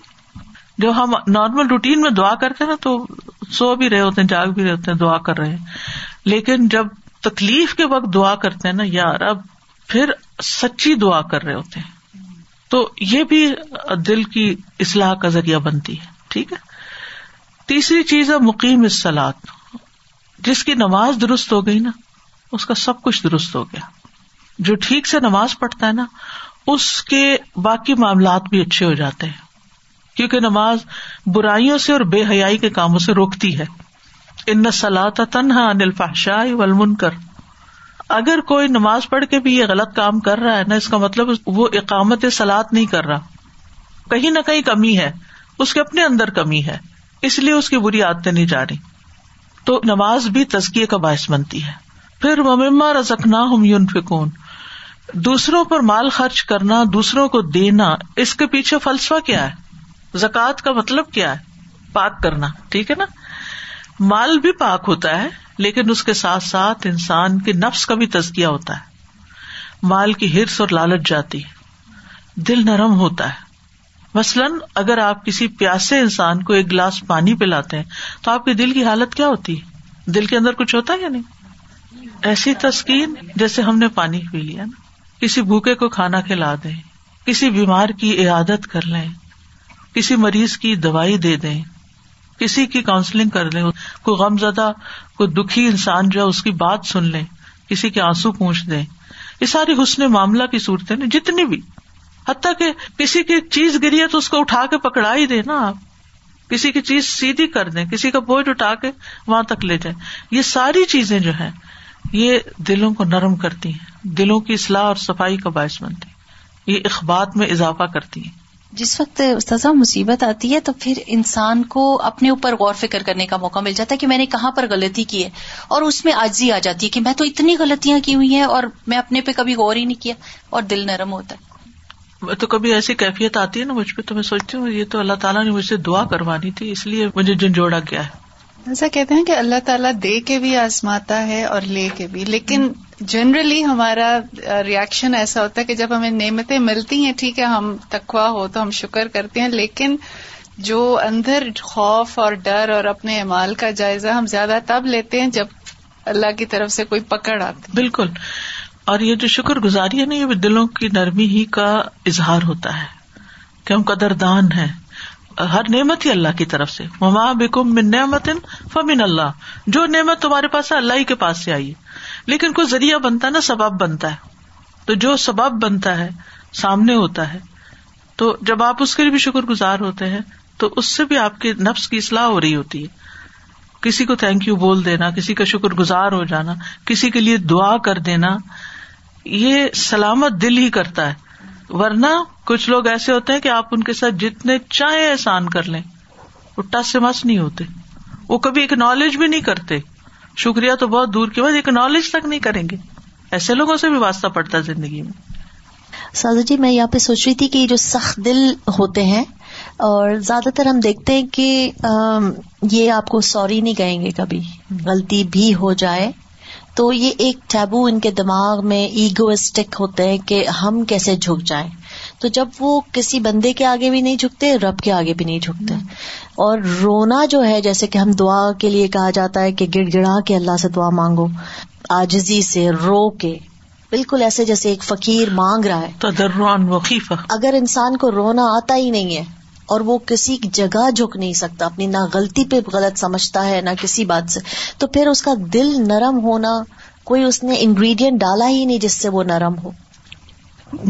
جو ہم نارمل روٹین میں دعا کرتے نا تو سو بھی رہے ہوتے ہیں، جاگ بھی رہے ہوتے ہیں، دعا کر رہے ہیں۔ لیکن جب تکلیف کے وقت دعا کرتے ہیں نا یار اب پھر سچی دعا کر رہے ہوتے ہیں۔ تو یہ بھی دل کی اصلاح کا ذریعہ بنتی ہے، ٹھیک ہے؟ تیسری چیز ہے مقیم اصلاح جس کی نماز درست ہو گئی نا، اس کا سب کچھ درست ہو گیا۔ جو ٹھیک سے نماز پڑھتا ہے نا، اس کے باقی معاملات بھی اچھے ہو جاتے ہیں۔ کیونکہ نماز برائیوں سے اور بے حیائی کے کاموں سے روکتی ہے۔ ان سلاط تنہا انل فاشا ولمن کر اگر کوئی نماز پڑھ کے بھی یہ غلط کام کر رہا ہے نا، اس کا مطلب وہ اقامت سلاد نہیں کر رہا۔ کہیں نہ کہیں کمی ہے، اس کے اپنے اندر کمی ہے۔ اس لیے اس کی بری عادتیں نہیں جا رہی تو نماز بھی تزکیے کا باعث بنتی ہے۔ پھر مما رزکنا ہم یون فکون دوسروں پر مال خرچ کرنا، دوسروں کو دینا، اس کے پیچھے فلسفہ کیا ہے؟ زکوٰۃ کا مطلب کیا ہے؟ پاک کرنا، ٹھیک ہے نا؟ مال بھی پاک ہوتا ہے، لیکن اس کے ساتھ ساتھ انسان کے نفس کا بھی تزکیا ہوتا ہے۔ مال کی ہرس اور لالچ جاتی ہے۔ دل نرم ہوتا ہے۔ مثلاً اگر آپ کسی پیاسے انسان کو ایک گلاس پانی پلاتے ہیں، تو آپ کے دل کی حالت کیا ہوتی؟ ہے دل کے اندر کچھ ہوتا ہے یا نہیں؟ ایسی تسکین جیسے ہم نے پانی پی لیا نا۔ کسی بھوکے کو کھانا کھلا دیں، کسی بیمار کی عیادت کر لیں، کسی مریض کی دوائی دے دیں، کسی کی کاؤنسلنگ کر لیں، کوئی غم زدہ، کوئی دکھی انسان جو ہے اس کی بات سن لیں، کسی کے آنسو پوچھ دیں۔ یہ ساری حسن معاملہ کی صورتیں نا، جتنی بھی۔ حتیٰ کہ کسی کی چیز گری ہے تو اس کو اٹھا کے پکڑا ہی دے نا آپ۔ کسی کی چیز سیدھی کر دیں، کسی کا بوجھ اٹھا کے وہاں تک لے جائیں۔ یہ ساری چیزیں جو ہے یہ دلوں کو نرم کرتی ہیں۔ دلوں کی اصلاح اور صفائی کا باعث بنتی یہ اخبات میں اضافہ کرتی ہیں۔ جس وقت استاذہ مصیبت آتی ہے تو پھر انسان کو اپنے اوپر غور فکر کرنے کا موقع مل جاتا ہے کہ میں نے کہاں پر غلطی کی ہے اور اس میں آجزی آ جاتی ہے کہ میں تو اتنی غلطیاں کی ہوئی ہیں اور میں اپنے پہ کبھی غور ہی نہیں کیا اور دل نرم ہوتا ہے۔ تو کبھی ایسی کیفیت آتی ہے نا مجھ پہ تو میں سوچتی ہوں یہ تو اللہ تعالیٰ نے مجھ سے دعا کروانی تھی اس لیے مجھے جنجوڑا گیا ہے۔ ایسا کہتے ہیں کہ اللہ تعالیٰ دے کے بھی آزماتا ہے اور لے کے بھی۔ لیکن جنرلی ہمارا ریئیکشن ایسا ہوتا ہے کہ جب ہمیں نعمتیں ملتی ہیں، ٹھیک ہے، ہم تکوا ہو تو ہم شکر کرتے ہیں، لیکن جو اندر خوف اور ڈر اور اپنے امال کا جائزہ ہم زیادہ تب لیتے ہیں جب اللہ کی طرف سے کوئی پکڑ آتی۔ بالکل۔ اور یہ جو شکر گزاری ہے نا، یہ دلوں کی نرمی ہی کا اظہار ہوتا ہے کہ ہم قدردان ہیں۔ ہر نعمت ہی اللہ کی طرف سے۔ مما بکم من نعمت فمن اللہ جو نعمت تمہارے پاس ہے، اللہ ہی کے پاس سے آئی ہے۔ لیکن کوئی ذریعہ بنتا ہے نا، سبب بنتا ہے۔ تو جو سبب بنتا ہے، سامنے ہوتا ہے۔ تو جب آپ اس کے لیے بھی شکر گزار ہوتے ہیں، تو اس سے بھی آپ کے نفس کی اصلاح ہو رہی ہوتی ہے۔ کسی کو تھینک یو بول دینا، کسی کا شکر گزار ہو جانا، کسی کے لیے دعا کر دینا، یہ سلامت دل ہی کرتا ہے۔ ورنہ کچھ لوگ ایسے ہوتے ہیں کہ آپ ان کے ساتھ جتنے چاہے احسان کر لیں، وہ ٹس سے مس نہیں ہوتے۔ وہ کبھی اکنالج بھی نہیں کرتے۔ شکریہ تو بہت دور کی بات اکنالج تک نہیں کریں گے۔ ایسے لوگوں سے بھی واسطہ پڑتا ہے زندگی میں۔ سازا جی میں یہاں پہ سوچ رہی تھی کہ جو سخت دل ہوتے ہیں، اور زیادہ تر ہم دیکھتے ہیں کہ یہ آپ کو سوری نہیں کہیں گے کبھی۔ غلطی بھی ہو جائے۔ تو یہ ایک ٹیبو ان کے دماغ میں ایگوسٹک ہوتے ہیں کہ ہم کیسے جھک جائیں۔ تو جب وہ کسی بندے کے آگے بھی نہیں جھکتے رب کے آگے بھی نہیں جھکتے۔ اور رونا جو ہے جیسے کہ ہم دعا کے لیے کہا جاتا ہے کہ گڑ گڑا کے اللہ سے دعا مانگو آجزی سے رو کے۔ بالکل ایسے جیسے ایک فقیر مانگ رہا ہے۔ اگر انسان کو رونا آتا ہی نہیں ہے اور وہ کسی جگہ جھک نہیں سکتا، اپنی نہ غلطی پہ غلط سمجھتا ہے، نہ کسی بات سے۔ تو پھر اس کا دل نرم ہونا، کوئی اس نے انگریڈینٹ ڈالا ہی نہیں جس سے وہ نرم ہو۔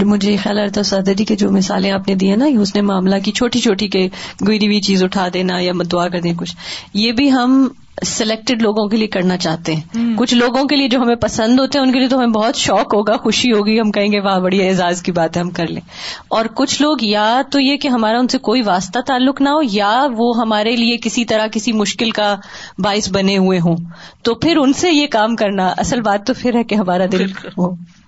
مجھے خیال سادہ جی کے جو مثالیں آپ نے دی ہیں نا اس نے معاملہ کی چھوٹی چھوٹی کے گری ہوئی چیز اٹھا دینا یا دعا کر دیں کچھ۔ یہ بھی ہم سلیکٹڈ لوگوں کے لیے کرنا چاہتے ہیں۔ کچھ لوگوں کے لیے جو ہمیں پسند ہوتے ہیں ان کے لیے تو ہمیں بہت شوق ہوگا خوشی ہوگی ہم کہیں گے واہ بڑی اعزاز کی بات ہے ہم کر لیں۔ اور کچھ لوگ یا تو یہ کہ ہمارا ان سے کوئی واسطہ تعلق نہ ہو یا وہ ہمارے لیے کسی طرح کسی مشکل کا باعث بنے ہوئے ہوں۔ تو پھر ان سے یہ کام کرنا اصل بات تو پھر ہے کہ ہمارا دل ہو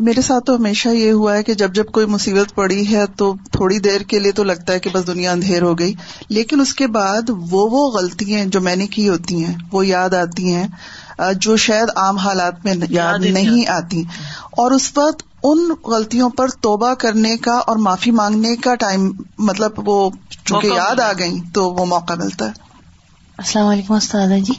میرے ساتھ تو ہمیشہ یہ ہوا ہے کہ جب جب کوئی مصیبت پڑی ہے تو تھوڑی دیر کے لیے تو لگتا ہے کہ بس دنیا اندھیر ہو گئی۔ لیکن اس کے بعد وہ وہ غلطیاں جو میں نے کی ہوتی ہیں وہ یاد آتی ہیں جو شاید عام حالات میں یاد نہیں آتی۔ اور اس وقت ان غلطیوں پر توبہ کرنے کا اور معافی مانگنے کا ٹائم مطلب وہ چونکہ یاد آ گئی تو وہ موقع ملتا ہے۔ السلام علیکم استاد جی۔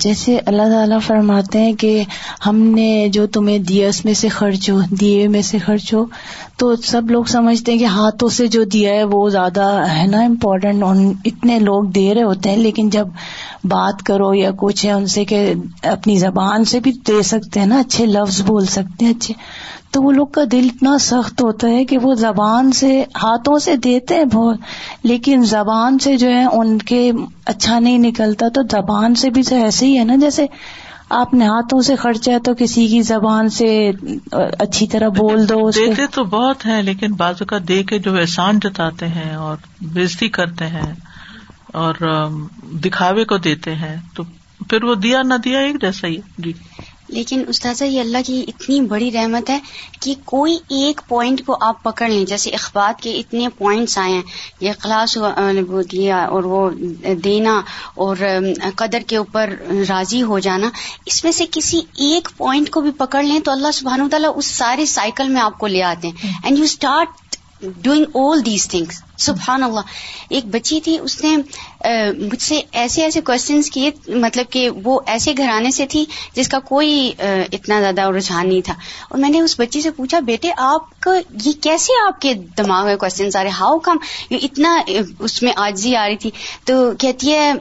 جیسے اللہ تعالیٰ فرماتے ہیں کہ ہم نے جو تمہیں دیا اس میں سے خرچ ہو، دیے میں سے خرچ ہو، تو سب لوگ سمجھتے ہیں کہ ہاتھوں سے جو دیا ہے وہ زیادہ ہے نا امپورٹینٹ اتنے لوگ دے رہے ہوتے ہیں، لیکن جب بات کرو یا کچھ ہے، ان سے کہ اپنی زبان سے بھی دے سکتے ہیں نا، اچھے لفظ بول سکتے ہیں، اچھے۔ تو وہ لوگ کا دل اتنا سخت ہوتا ہے کہ وہ زبان سے ہاتھوں سے دیتے ہیں بہت، لیکن زبان سے جو ہے ان کے اچھا نہیں نکلتا، تو زبان سے بھی تو ایسے ہی ہے نا، جیسے آپ نے ہاتھوں سے خرچہ تو کسی کی زبان سے اچھی طرح بول دو دیتے تو بہت ہیں، لیکن بازو کا دے کے جو احسان جتاتے ہیں اور بےزتی کرتے ہیں اور دکھاوے کو دیتے ہیں، تو پھر وہ دیا نہ دیا ایک جیسا ہی جی۔ لیکن استاذہ یہ اللہ کی اتنی بڑی رحمت ہے کہ کوئی ایک پوائنٹ کو آپ پکڑ لیں جیسے اخبار کے اتنے پوائنٹس آئے ہیں۔ یہ خلاص دیا اور وہ دینا اور قدر کے اوپر راضی ہو جانا۔ اس میں سے کسی ایک پوائنٹ کو بھی پکڑ لیں تو اللہ سبحانہ تعالیٰ اس سارے سائیکل میں آپ کو لے آتے ہیں۔ And you start doing all these things سبحان اللہ ایک بچی تھی، اس نے مجھ سے ایسے ایسے کوشچنس کیے مطلب کہ وہ ایسے گھرانے سے تھی جس کا کوئی اتنا زیادہ رجحان نہیں تھا۔ اور میں نے اس بچی سے پوچھا، بیٹے، آپ کا، یہ کیسے آپ کے دماغ میں کوشچنس آ رہے ہاؤ کم یہ اتنا اس میں آجزی آ رہی تھی؟ تو کہتی ہے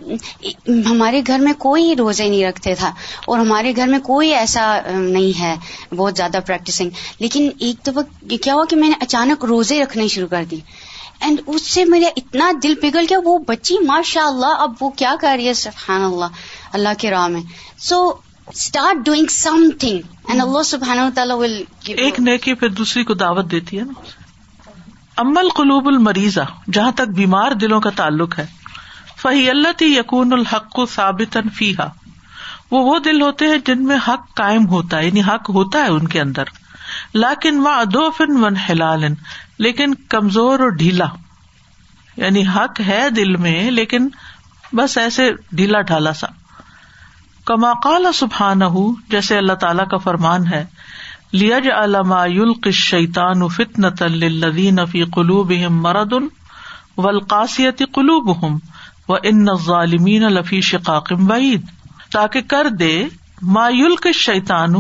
ہمارے گھر میں کوئی روزے نہیں رکھتے تھا اور ہمارے گھر میں کوئی ایسا نہیں ہے، بہت زیادہ پریکٹسنگ لیکن ایک دفعہ کیا ہوا کہ میں نے اچانک روزے رکھنے شروع کر دی اینڈ اس سے میرا اتنا دل پگھل گیا وہ بچی ماشاء اللہ اب وہ کیا کر رہی ہے؟ سبحان اللہ اللہ کے راہ میں۔ So start doing something and اللہ سبحان تعالیٰ ول ایک نیکی پھر دوسری کو دعوت دیتی ہے نا۔ امل قلوب المریضہ جہاں تک بیمار دلوں کا تعلق ہے۔ فہی اللہ تی یقون الحق کو ثابت فیحا وہ وہ دل ہوتے ہیں جن میں حق قائم ہوتا ہے یعنی حق ہوتا ہے ان کے اندر۔ لاکن وہ ادوفن ون ہلال لیکن کمزور اور ڈھیلا یعنی حق ہے دل میں، لیکن بس ایسے ڈھیلا ڈھالا سا۔ کما کال سبحان جیسے اللہ تعالی کا فرمان ہے لیج علما یلق شیطان فتن تلدین فی قلوب مرد و القاصیت قلوب ہم و ان ظالمین لفی شقاقم بعید۔ تاکہ کر دے ما یلق شیطان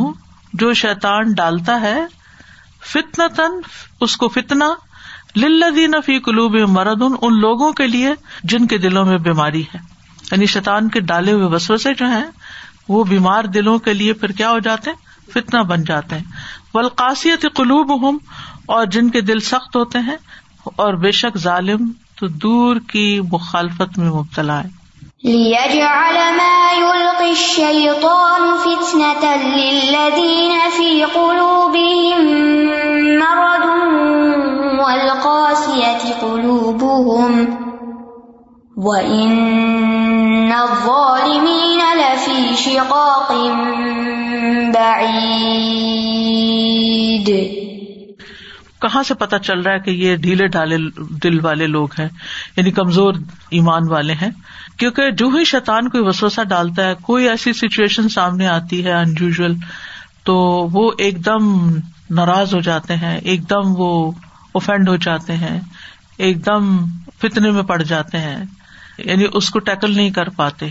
جو شیطان ڈالتا ہے فتن تن اس کو فتنا للدین فی قلوب مرد ان لوگوں کے لیے جن کے دلوں میں بیماری ہے۔ یعنی شیطان کے ڈالے ہوئے وسوسے جو ہیں، وہ بیمار دلوں کے لیے پھر کیا ہو جاتے ہیں؟ فتنا بن جاتے ہیں۔ ولقاسیت قلوب ہوں اور جن کے دل سخت ہوتے ہیں، اور بے شک ظالم تو دور کی مخالفت میں مبتلا ہے ليجعل ما يلقي الشيطان فتنة للذين في قلوبهم مرض والقاسية قلوبهم وإن الظالمين لفي شقاق بعيد کہاں سے پتا چل رہا ہے کہ یہ ڈھیلے ڈھالے دل والے لوگ ہیں؟ یعنی کمزور ایمان والے ہیں۔ کیونکہ جو ہی شیطان کوئی وسوسا ڈالتا ہے، کوئی ایسی سچویشن سامنے آتی ہے انیوژل تو وہ ایک دم ناراض ہو جاتے ہیں، ایک دم وہ اوفینڈ ہو جاتے ہیں، ایک دم فتنے میں پڑ جاتے ہیں یعنی اس کو ٹیکل نہیں کر پاتے۔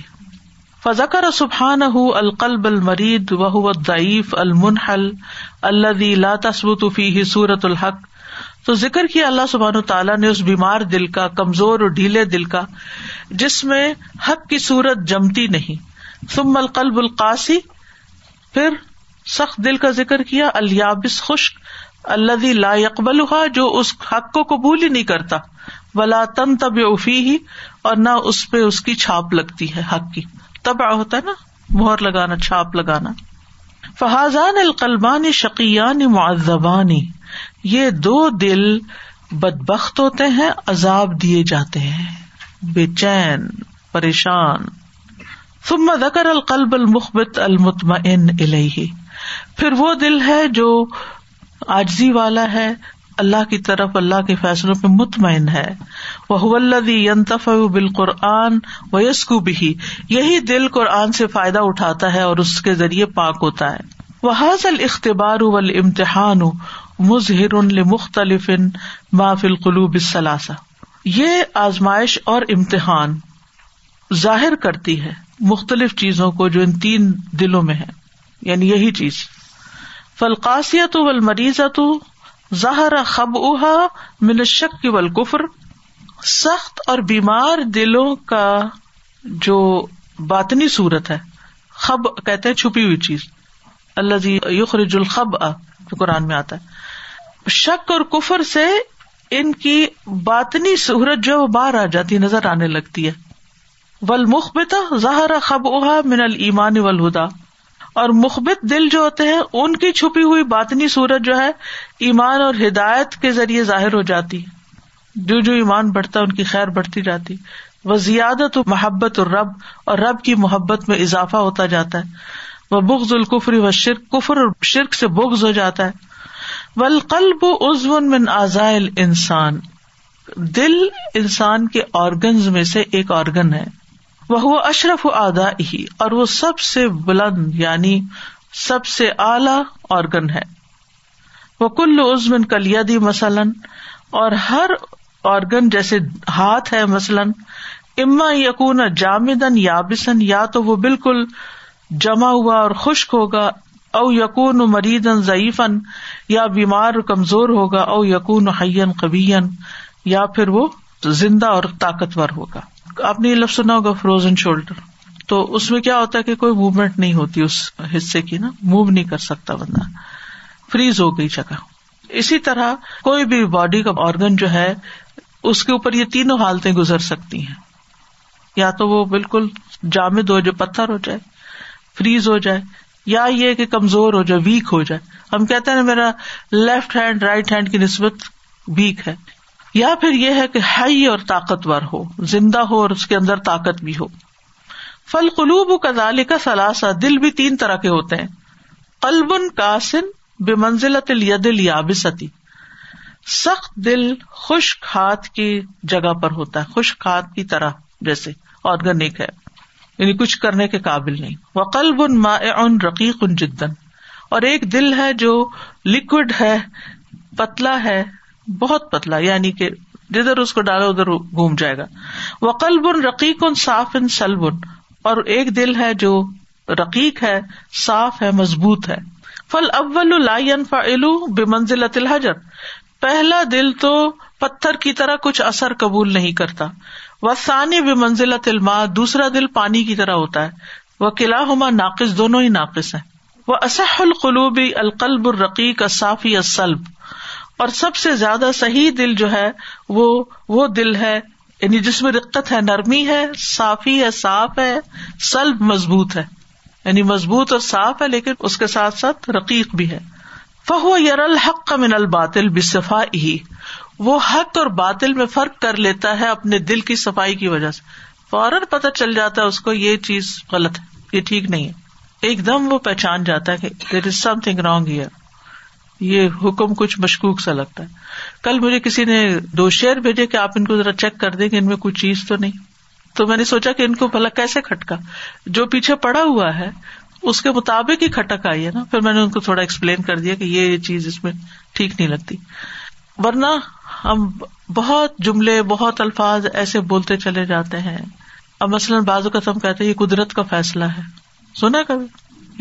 فضکر سبحان القلب المرید وہ دعیف المنحل اللہ لا تصبت فی سورت الحق۔ تو ذکر کیا اللہ سبحان تعالیٰ نے اس بیمار دل کا، کمزور اور ڈھیلے دل کا، جس میں حق کی صورت جمتی نہیں۔ ثم القلب القاسی، پھر سخت دل کا ذکر کیا، الیابس خشک اللہ لا یقبل ہوا جو اس حق کو قبول ہی نہیں کرتا۔ ولا تن تب افی ہی اور نہ اس پہ اس کی چھاپ لگتی ہے، حق کی۔ تب ہوتا ہے نا، مہر لگانا، چھاپ لگانا۔ فہذان القلبانی شقیان معذبانی یہ دو دل بد بخت ہوتے ہیں، عذاب دیے جاتے ہیں، بے چین، پریشان۔ ثم ذکر القلب المخبت المطمئن الیہ پھر وہ دل ہے جو آجزی والا ہے اللہ کی طرف اللہ کے فیصلوں پہ مطمئن ہے۔ وہ ینتف بال قرآن و یسکو بھی یہی دل قرآن سے فائدہ اٹھاتا ہے اور اس کے ذریعے پاک ہوتا ہے۔ وہ حاصل اختبار امتحان مظہر مختلف مافل قلوب ثلاثہ یہ آزمائش اور امتحان ظاہر کرتی ہے مختلف چیزوں کو جو ان تین دلوں میں ہے یعنی یہی چیز۔ فلقاسیت ول مریض تو ظاہر خب اوہا منشک کی والکفر، سخت اور بیمار دلوں کا جو باطنی صورت ہے، خب کہتے ہیں چھپی ہوئی چیز اللہ یخرج الخب جو قرآن میں آتا ہے۔ شک اور کفر سے ان کی باطنی صورت جو باہر آ جاتی نظر آنے لگتی ہے۔ ول مخبتا ظاہر خب اوہا من المان ولہدا اور مخبت دل جو ہوتے ہیں، ان کی چھپی ہوئی باطنی صورت جو ہے، ایمان اور ہدایت کے ذریعے ظاہر ہو جاتی ہے۔ جو جو ایمان بڑھتا، ان کی خیر بڑھتی جاتی۔ وہ زیادت و محبت اور رب اور رب کی محبت میں اضافہ ہوتا جاتا ہے۔ وہ بغز القفری و شرک، کفر اور شرک سے بغز ہو جاتا ہے۔ ولقلب عزون من آزائل انسان دل انسان کے آرگنز میں سے ایک آرگن ہے۔ وہ اشرف ادا ہی اور وہ سب سے بلند یعنی سب سے اعلی آرگن ہے۔ وہ کل عزمن کلیدی مثلاً، اور ہر آرگن جیسے ہاتھ ہے مثلاً، اما یقون جامدن یابسن یا تو وہ بالکل جمع ہوا اور خشک ہوگا، او یقون مریدن ضعیفن یا بیمار کمزور ہوگا، او یقون حین قبین یا پھر وہ زندہ اور طاقتور ہوگا۔ آپ نے یہ لفظ سنا ہوگا فروزن شولڈر تو اس میں کیا ہوتا ہے کہ کوئی موومینٹ نہیں ہوتی اس حصے کی نا موو نہیں کر سکتا بندہ۔ فریز ہو گئی جگہ۔ اسی طرح کوئی بھی باڈی کا آرگن جو ہے، اس کے اوپر یہ تینوں حالتیں گزر سکتی ہیں۔ یا تو وہ بالکل جامد ہو جو پتھر ہو جائے فریز ہو جائے، یا یہ کہ کمزور ہو جائے ویک ہو جائے۔ ہم کہتے ہیں میرا لیفٹ ہینڈ رائٹ ہینڈ کی نسبت ویک ہے۔ یا پھر یہ ہے کہ ہائی اور طاقتور ہو، زندہ ہو اور اس کے اندر طاقت بھی ہو۔ فل قلوب کا ذالی کا سلاسا دل بھی تین طرح کے ہوتے ہیں۔ قلب کاسن بے منزلت دل یابستی سخت دل خشک ہاتھ کی جگہ پر ہوتا ہے، خشک ہاتھ کی طرح جیسے آرگنک ہے۔ یعنی کچھ کرنے کے قابل نہیں۔ وہ قلب ان ما ان رقیق ان جدن اور ایک دل ہے جو لکوڈ ہے، پتلا ہے۔ بہت پتلا یعنی کہ جدھر اس کو ڈالو ادھر گھوم جائے گا۔ وہ قلب ان رقیق ان صاف ان سلبن اور ایک دل ہے جو رقیق ہے، صاف ہے، مضبوط ہے۔ فل اول فعلو بے منزل الحجر۔ پہلا دل تو پتھر کی طرح کچھ اثر قبول نہیں کرتا۔ وہ ثانی بے منزل الما دوسرا دل پانی کی طرح ہوتا ہے۔ وہ قلعہ ہما ناقص، دونوں ہی ناقص ہے وہ اصح القلوبی القلب الرقیق صافی السلب۔ اور سب سے زیادہ صحیح دل جو ہے وہ وہ دل ہے یعنی جس میں رقت ہے، نرمی ہے، صافی ہے، صاف ہے، سلب مضبوط ہے۔ یعنی مضبوط اور صاف ہے، لیکن اس کے ساتھ ساتھ رقیق بھی ہے۔ فہو یر الحق کا من الباطل بصفا ہی وہ حق اور باطل میں فرق کر لیتا ہے اپنے دل کی صفائی کی وجہ سے۔ فوراً پتہ چل جاتا ہے اس کو یہ چیز غلط ہے، یہ ٹھیک نہیں ہے۔ ایک دم وہ پہچان جاتا ہے کہ there is something wrong here یہ حکم کچھ مشکوک سا لگتا ہے۔ کل مجھے کسی نے دو شیر بھیجے کہ آپ ان کو ذرا چیک کر دیں کہ ان میں کوئی چیز تو نہیں۔ تو میں نے سوچا کہ ان کو بھلا کیسے کھٹکا۔ جو پیچھے پڑا ہوا ہے، اس کے مطابق ہی کھٹک آئی ہے نا۔ پھر میں نے ان کو تھوڑا ایکسپلین کر دیا کہ یہ چیز اس میں ٹھیک نہیں لگتی۔ ورنہ ہم بہت جملے، بہت الفاظ ایسے بولتے چلے جاتے ہیں۔ اب مثلاً بازو کا تم کہتے یہ قدرت کا فیصلہ ہے۔ سنا کبھی؟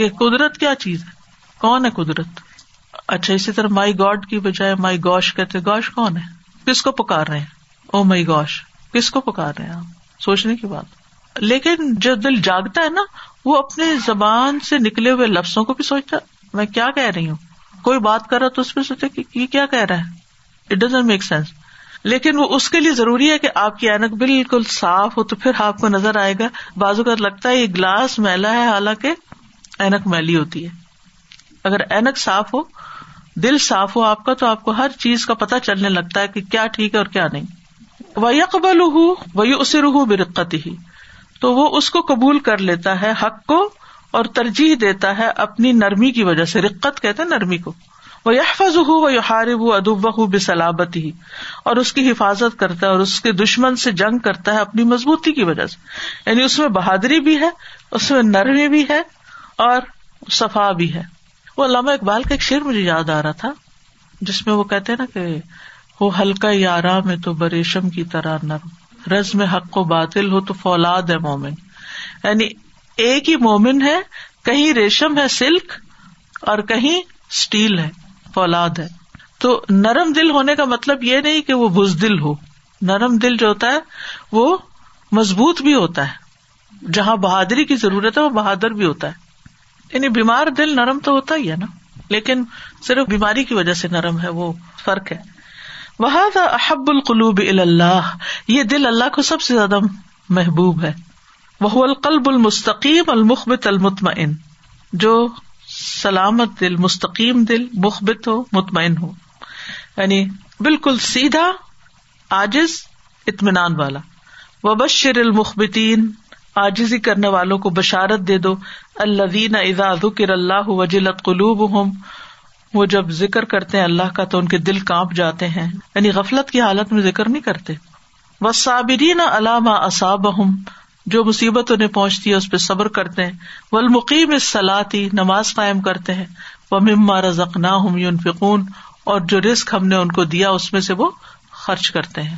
یہ قدرت کیا چیز ہے؟ کون ہے قدرت؟ اچھا اسی طرح مائی گاڈ کی بجائے مائی گوش کہتے گوش کون ہے؟ کس کو پکار رہے ہیں؟ او مائی گوش، کس کو پکار رہے ہیں آپ؟ سوچنے کی بات۔ لیکن جو دل جاگتا ہے نا، وہ اپنے زبان سے نکلے ہوئے لفظوں کو بھی سوچتا میں کیا کہہ رہی ہوں؟ کوئی بات کر رہا تو اس پہ سوچے کہ یہ کیا کہہ رہا ہے؟ اٹ ڈزنٹ میک سینس لیکن وہ اس کے لیے ضروری ہے کہ آپ کی اینک بالکل صاف ہو تو پھر آپ کو نظر آئے گا۔ بازو کا لگتا ہے یہ گلاس میلا ہے، حالانکہ اینک میلی ہوتی ہے۔ اگر اینک صاف ہو دل صاف ہو آپ کا تو آپ کو ہر چیز کا پتا چلنے لگتا ہے کہ کیا ٹھیک ہے اور کیا نہیں۔ وہ یکبل وہی اسے روح برقت ہی تو وہ اس کو قبول کر لیتا ہے حق کو اور ترجیح دیتا ہے اپنی نرمی کی وجہ سے۔ رقت کہتے نرمی کو۔ وہ یحفظ ہو وہ یحارب ادب ہو بسلابت ہی اور اس کی حفاظت کرتا ہے اور اس کے دشمن سے جنگ کرتا ہے اپنی مضبوطی کی وجہ سے۔ یعنی اس میں بہادری بھی ہے، اس میں نرمی بھی ہے اور صفا بھی ہے۔ وہ علامہ اقبال کا ایک شعر مجھے یاد آ رہا تھا، جس میں وہ کہتے نا کہ وہ ہلکا یارا میں تو بریشم کی طرح نرم رز میں حق و باطل ہو تو فولاد ہے مومن۔ یعنی ایک ہی مومن ہے، کہیں ریشم ہے سلک اور کہیں اسٹیل ہے، فولاد ہے۔ تو نرم دل ہونے کا مطلب یہ نہیں کہ وہ بزدل ہو۔ نرم دل جو ہوتا ہے، وہ مضبوط بھی ہوتا ہے۔ جہاں بہادری کی ضرورت ہے، وہ بہادر بھی ہوتا ہے۔ یعنی بیمار دل نرم تو ہوتا ہی ہے نا، لیکن صرف بیماری کی وجہ سے نرم ہے، وہ فرق ہے۔ وہ احب القلوب اللہ یہ دل اللہ کو سب سے زیادہ محبوب ہے۔ وہ القلب المستقیم المخبت المطمئن، جو سلامت دل، مستقیم دل، مخبت ہو، مطمئن ہو۔ یعنی بالکل سیدھا آجز اطمینان والا۔ وبشر المخبتین آجزی کرنے والوں کو بشارت دے دو۔ اللہ اذا ذکر اللہ وجلت قلوب ہوں وہ جب ذکر کرتے ہیں اللہ کا تو ان کے دل کانپ جاتے ہیں۔ یعنی غفلت کی حالت میں ذکر نہیں کرتے۔ وہ صابرین علامہ اصاب ہوں جو مصیبت انہیں پہنچتی ہے اس پہ صبر کرتے ہیں۔ وہ المقیم سلاتی نماز قائم کرتے ہیں۔ وہ مما رزق نہ ہوں یون فکون اور جو رسک ہم نے ان کو دیا اس میں سے وہ خرچ کرتے ہیں۔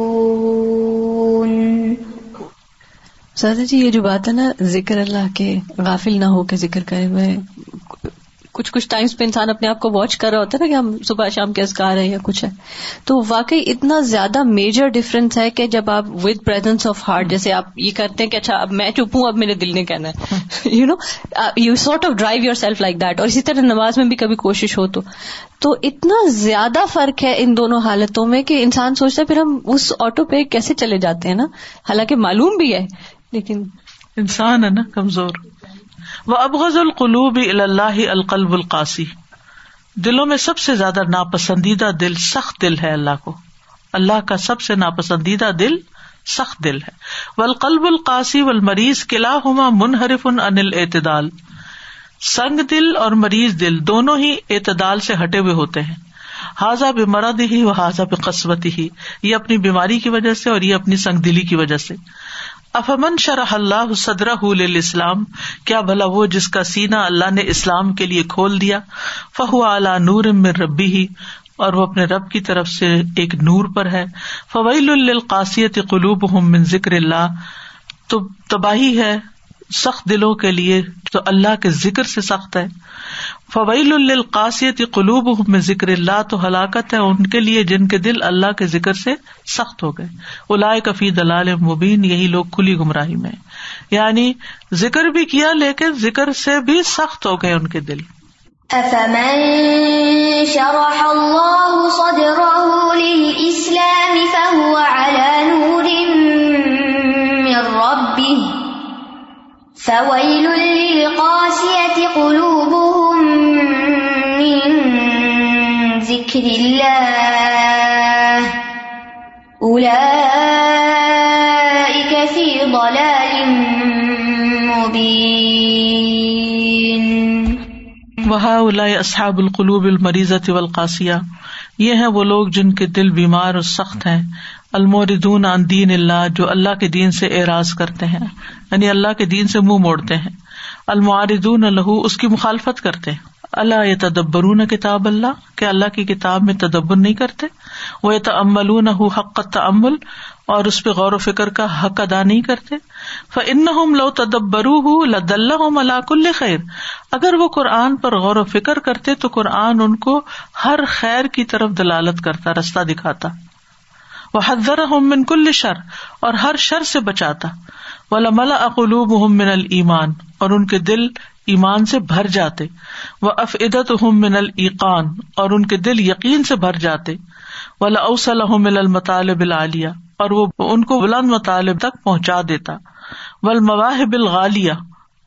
سادہ جی یہ جو بات ہے نا، ذکر اللہ کے غافل نہ ہو کے ذکر کرے ہوئے۔ کچھ کچھ ٹائمس پہ انسان اپنے آپ کو واچ کر رہا ہوتا ہے نا کہ ہم صبح شام کے ازکار ہیں یا کچھ ہے۔ تو واقعی اتنا زیادہ میجر ڈفرینس ہے کہ جب آپ ود پرزنس آف ہارٹ جیسے آپ یہ کرتے ہیں کہ اچھا اب میں چپ ہوں، اب میرے دل نے کہنا ہے۔ You know you sort of drive yourself like that اور اسی طرح نماز میں بھی کبھی کوشش ہو تو۔ تو اتنا زیادہ فرق ہے ان دونوں حالتوں میں کہ انسان سوچتا ہے پھر ہم اس آٹو پہ کیسے چلے جاتے ہیں نا؟ حالانکہ معلوم بھی ہے لیکن انسان ہے نا کمزور۔ وہ ابغض القلوب اللہ القلب القاسی دلوں میں سب سے زیادہ ناپسندیدہ دل سخت دل ہے اللہ کو۔ اللہ کا سب سے ناپسندیدہ دل سخت دل ہے۔ وہ القلب القاسی و مریض قلعہ ہما منحرف انل اعتدال سنگ دل اور مریض دل دونوں ہی اعتدال سے ہٹے ہوئے ہوتے ہیں۔ حاضہ بے مرد ہی و حاضہ بے قسمت ہی یہ اپنی بیماری کی وجہ سے اور یہ اپنی سنگ دلی کی وجہ سے۔ افمن شرح اللہ صدر اسلام کیا بھلا وہ جس کا سینا اللہ نے اسلام کے لیے کھول دیا؟ فہو اعلی نور ربی ہی اور وہ اپنے رب کی طرف سے ایک نور پر ہے۔ فویل القاصیت قلوب من ذکر اللہ۔ تو تباہی ہے سخت دلوں کے لیے، تو اللہ کے ذکر سے سخت ہے۔ فویل القاصیت قلوب میں ذکر اللہ تو ہلاکت ہے ان کے لیے جن کے دل اللہ کے ذکر سے سخت ہو گئے۔ الا کفی دلال مبین، یہی لوگ کھلی گمراہی میں یعنی ذکر بھی کیا لیکن ذکر سے بھی سخت ہو گئے ان کے دل۔ فويل للقاسية قلوبهم من ذكر الله. أولئك في ضلال مبين. وهؤلاء أصحاب القلوب المريضة والقاسية یہ ہیں وہ لوگ جن کے دل بیمار اور سخت ہیں۔ الموردون عن دین اللہ، جو اللہ کے دین سے اعراض کرتے ہیں یعنی اللہ کے دین سے منہ موڑتے ہیں۔ المعردون الح اس کی مخالفت کرتے ہیں۔ اللہ یہ تدبرون کتاب اللہ، کہ اللہ کی کتاب میں تدبر نہیں کرتے وہ تملون حق تعمل اور اس پہ غور و فکر کا حق ادا نہیں کرتے۔ فن لو تدبرو لد اللہ ملاک خیر اگر وہ قرآن پر غور و فکر کرتے، تو قرآن ان کو ہر خیر کی طرف دلالت کرتا، رستہ دکھاتا۔ وہ حضر من کل شر، اور ہر شر سے بچاتا۔ ملا اقلوب من المان اور ان کے دل ایمان سے بھر جاتے وہ افعدت من العقان اور ان کے دل یقین سے بھر جاتے ولا اوسل من المطالب العالیہ، اور وہ ان کو بلند مطالب تک پہنچا دیتا ول مواہب الغالیہ،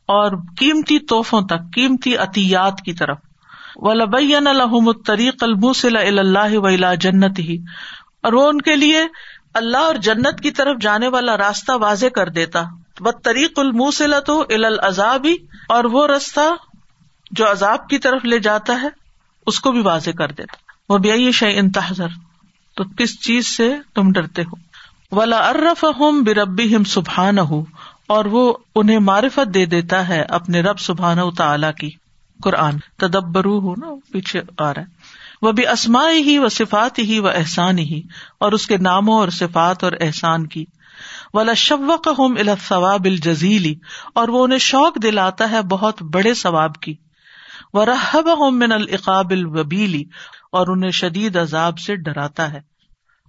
اور قیمتی توحفوں تک، قیمتی عطیات کی طرف ولبین الحم الطریق الموسل اللہ و جنت ہی اور وہ ان کے لیے اللہ اور جنت کی طرف جانے والا راستہ واضح کر دیتا طریق الموسلا تو العذاب، اور وہ راستہ جو عذاب کی طرف لے جاتا ہے، اس کو بھی واضح کر دیتا۔ وہ بھی شہ انتظر تو کس چیز سے تم ڈرتے ہو؟ ولا ارف ہم بربی ہم سبحان ہو اور وہ انہیں معرفت دے دیتا ہے اپنے رب سبحان تعالی کی۔ قرآن تدبرو ہو نا، پیچھے آ رہا ہے۔ وہ بھی اسما ہی و صفات ہی و احسان ہی اور اس کے ناموں اور صفات اور احسان کی۔ ولا شوق ہوم ثواب الجزیلی اور وہ انہیں شوق دلاتا ہے بہت بڑے ثواب کی۔ وہ رحب ہوم من العقاب الوبیلی اور انہیں شدید عذاب سے ڈراتا ہے۔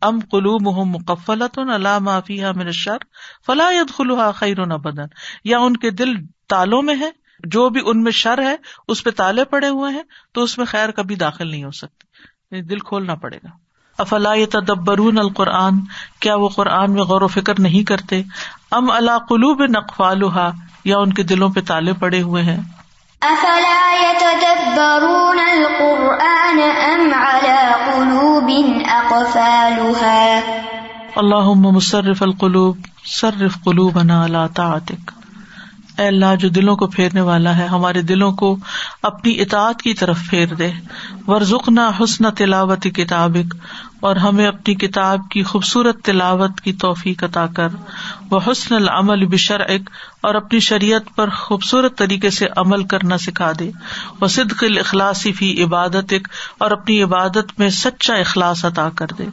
ام قلو محم مقفلت اللہ معافی من شر فلاح خلوہ خیر بدن یا ان کے دل تالوں میں ہے، جو بھی ان میں شر ہے، اس پہ تالے پڑے ہوئے ہیں، تو اس میں خیر کبھی داخل نہیں ہو سکتی۔ یعنی دل کھولنا پڑے گا۔ افلا تدبرون القرآن؟ کیا وہ قرآن میں غور و فکر نہیں کرتے؟ ام اللہ قلوب نقفالحا یا ان کے دلوں پہ تالے پڑے ہوئے ہیں؟ افلا يتدبرون القرآن ام على قلوب اقفالها اللهم مصرف القلوب صرف قلوبنا على طاعتك اے اللہ جو دلوں کو پھیرنے والا ہے ہمارے دلوں کو اپنی اطاعت کی طرف پھیر دے۔ ورژنا حسن تلاوت کتابک۔ اور ہمیں اپنی کتاب کی خوبصورت تلاوت کی توفیق عطا کر۔ وہ حسن العمل بشرعک، اور اپنی شریعت پر خوبصورت طریقے سے عمل کرنا سکھا دے۔ وہ صدق الاخلاصی فی عبادت اور اپنی عبادت میں سچا اخلاص عطا کر دے۔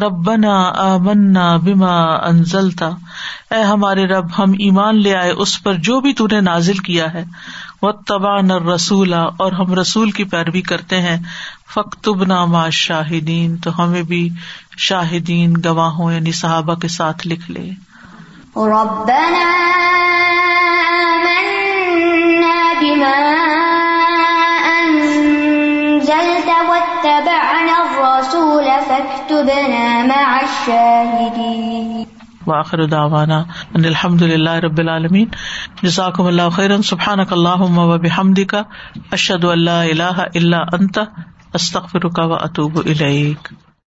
ربنا آمنا بما انزلتا۔ اے ہمارے رب، ہم ایمان لے آئے اس پر جو بھی نے نازل کیا ہے۔ وہ تبا نر رسولا اور ہم رسول کی پیروی کرتے ہیں۔ فختب نامہ شاہدین تو ہمیں بھی شاہدین گواہوں یعنی صحابہ کے ساتھ لکھ لے۔ ربنا آمنا بما انزلت واتبعنا الرسول فاكتبنا مع الشاهدين وآخر دعوانا ان الحمد للہ رب العالمین. جزاکم اللہ خیرا سبحانک اللہم و بحمدک. اشہد ان لا الہ الا انت. استغفرک و اتوب الیک.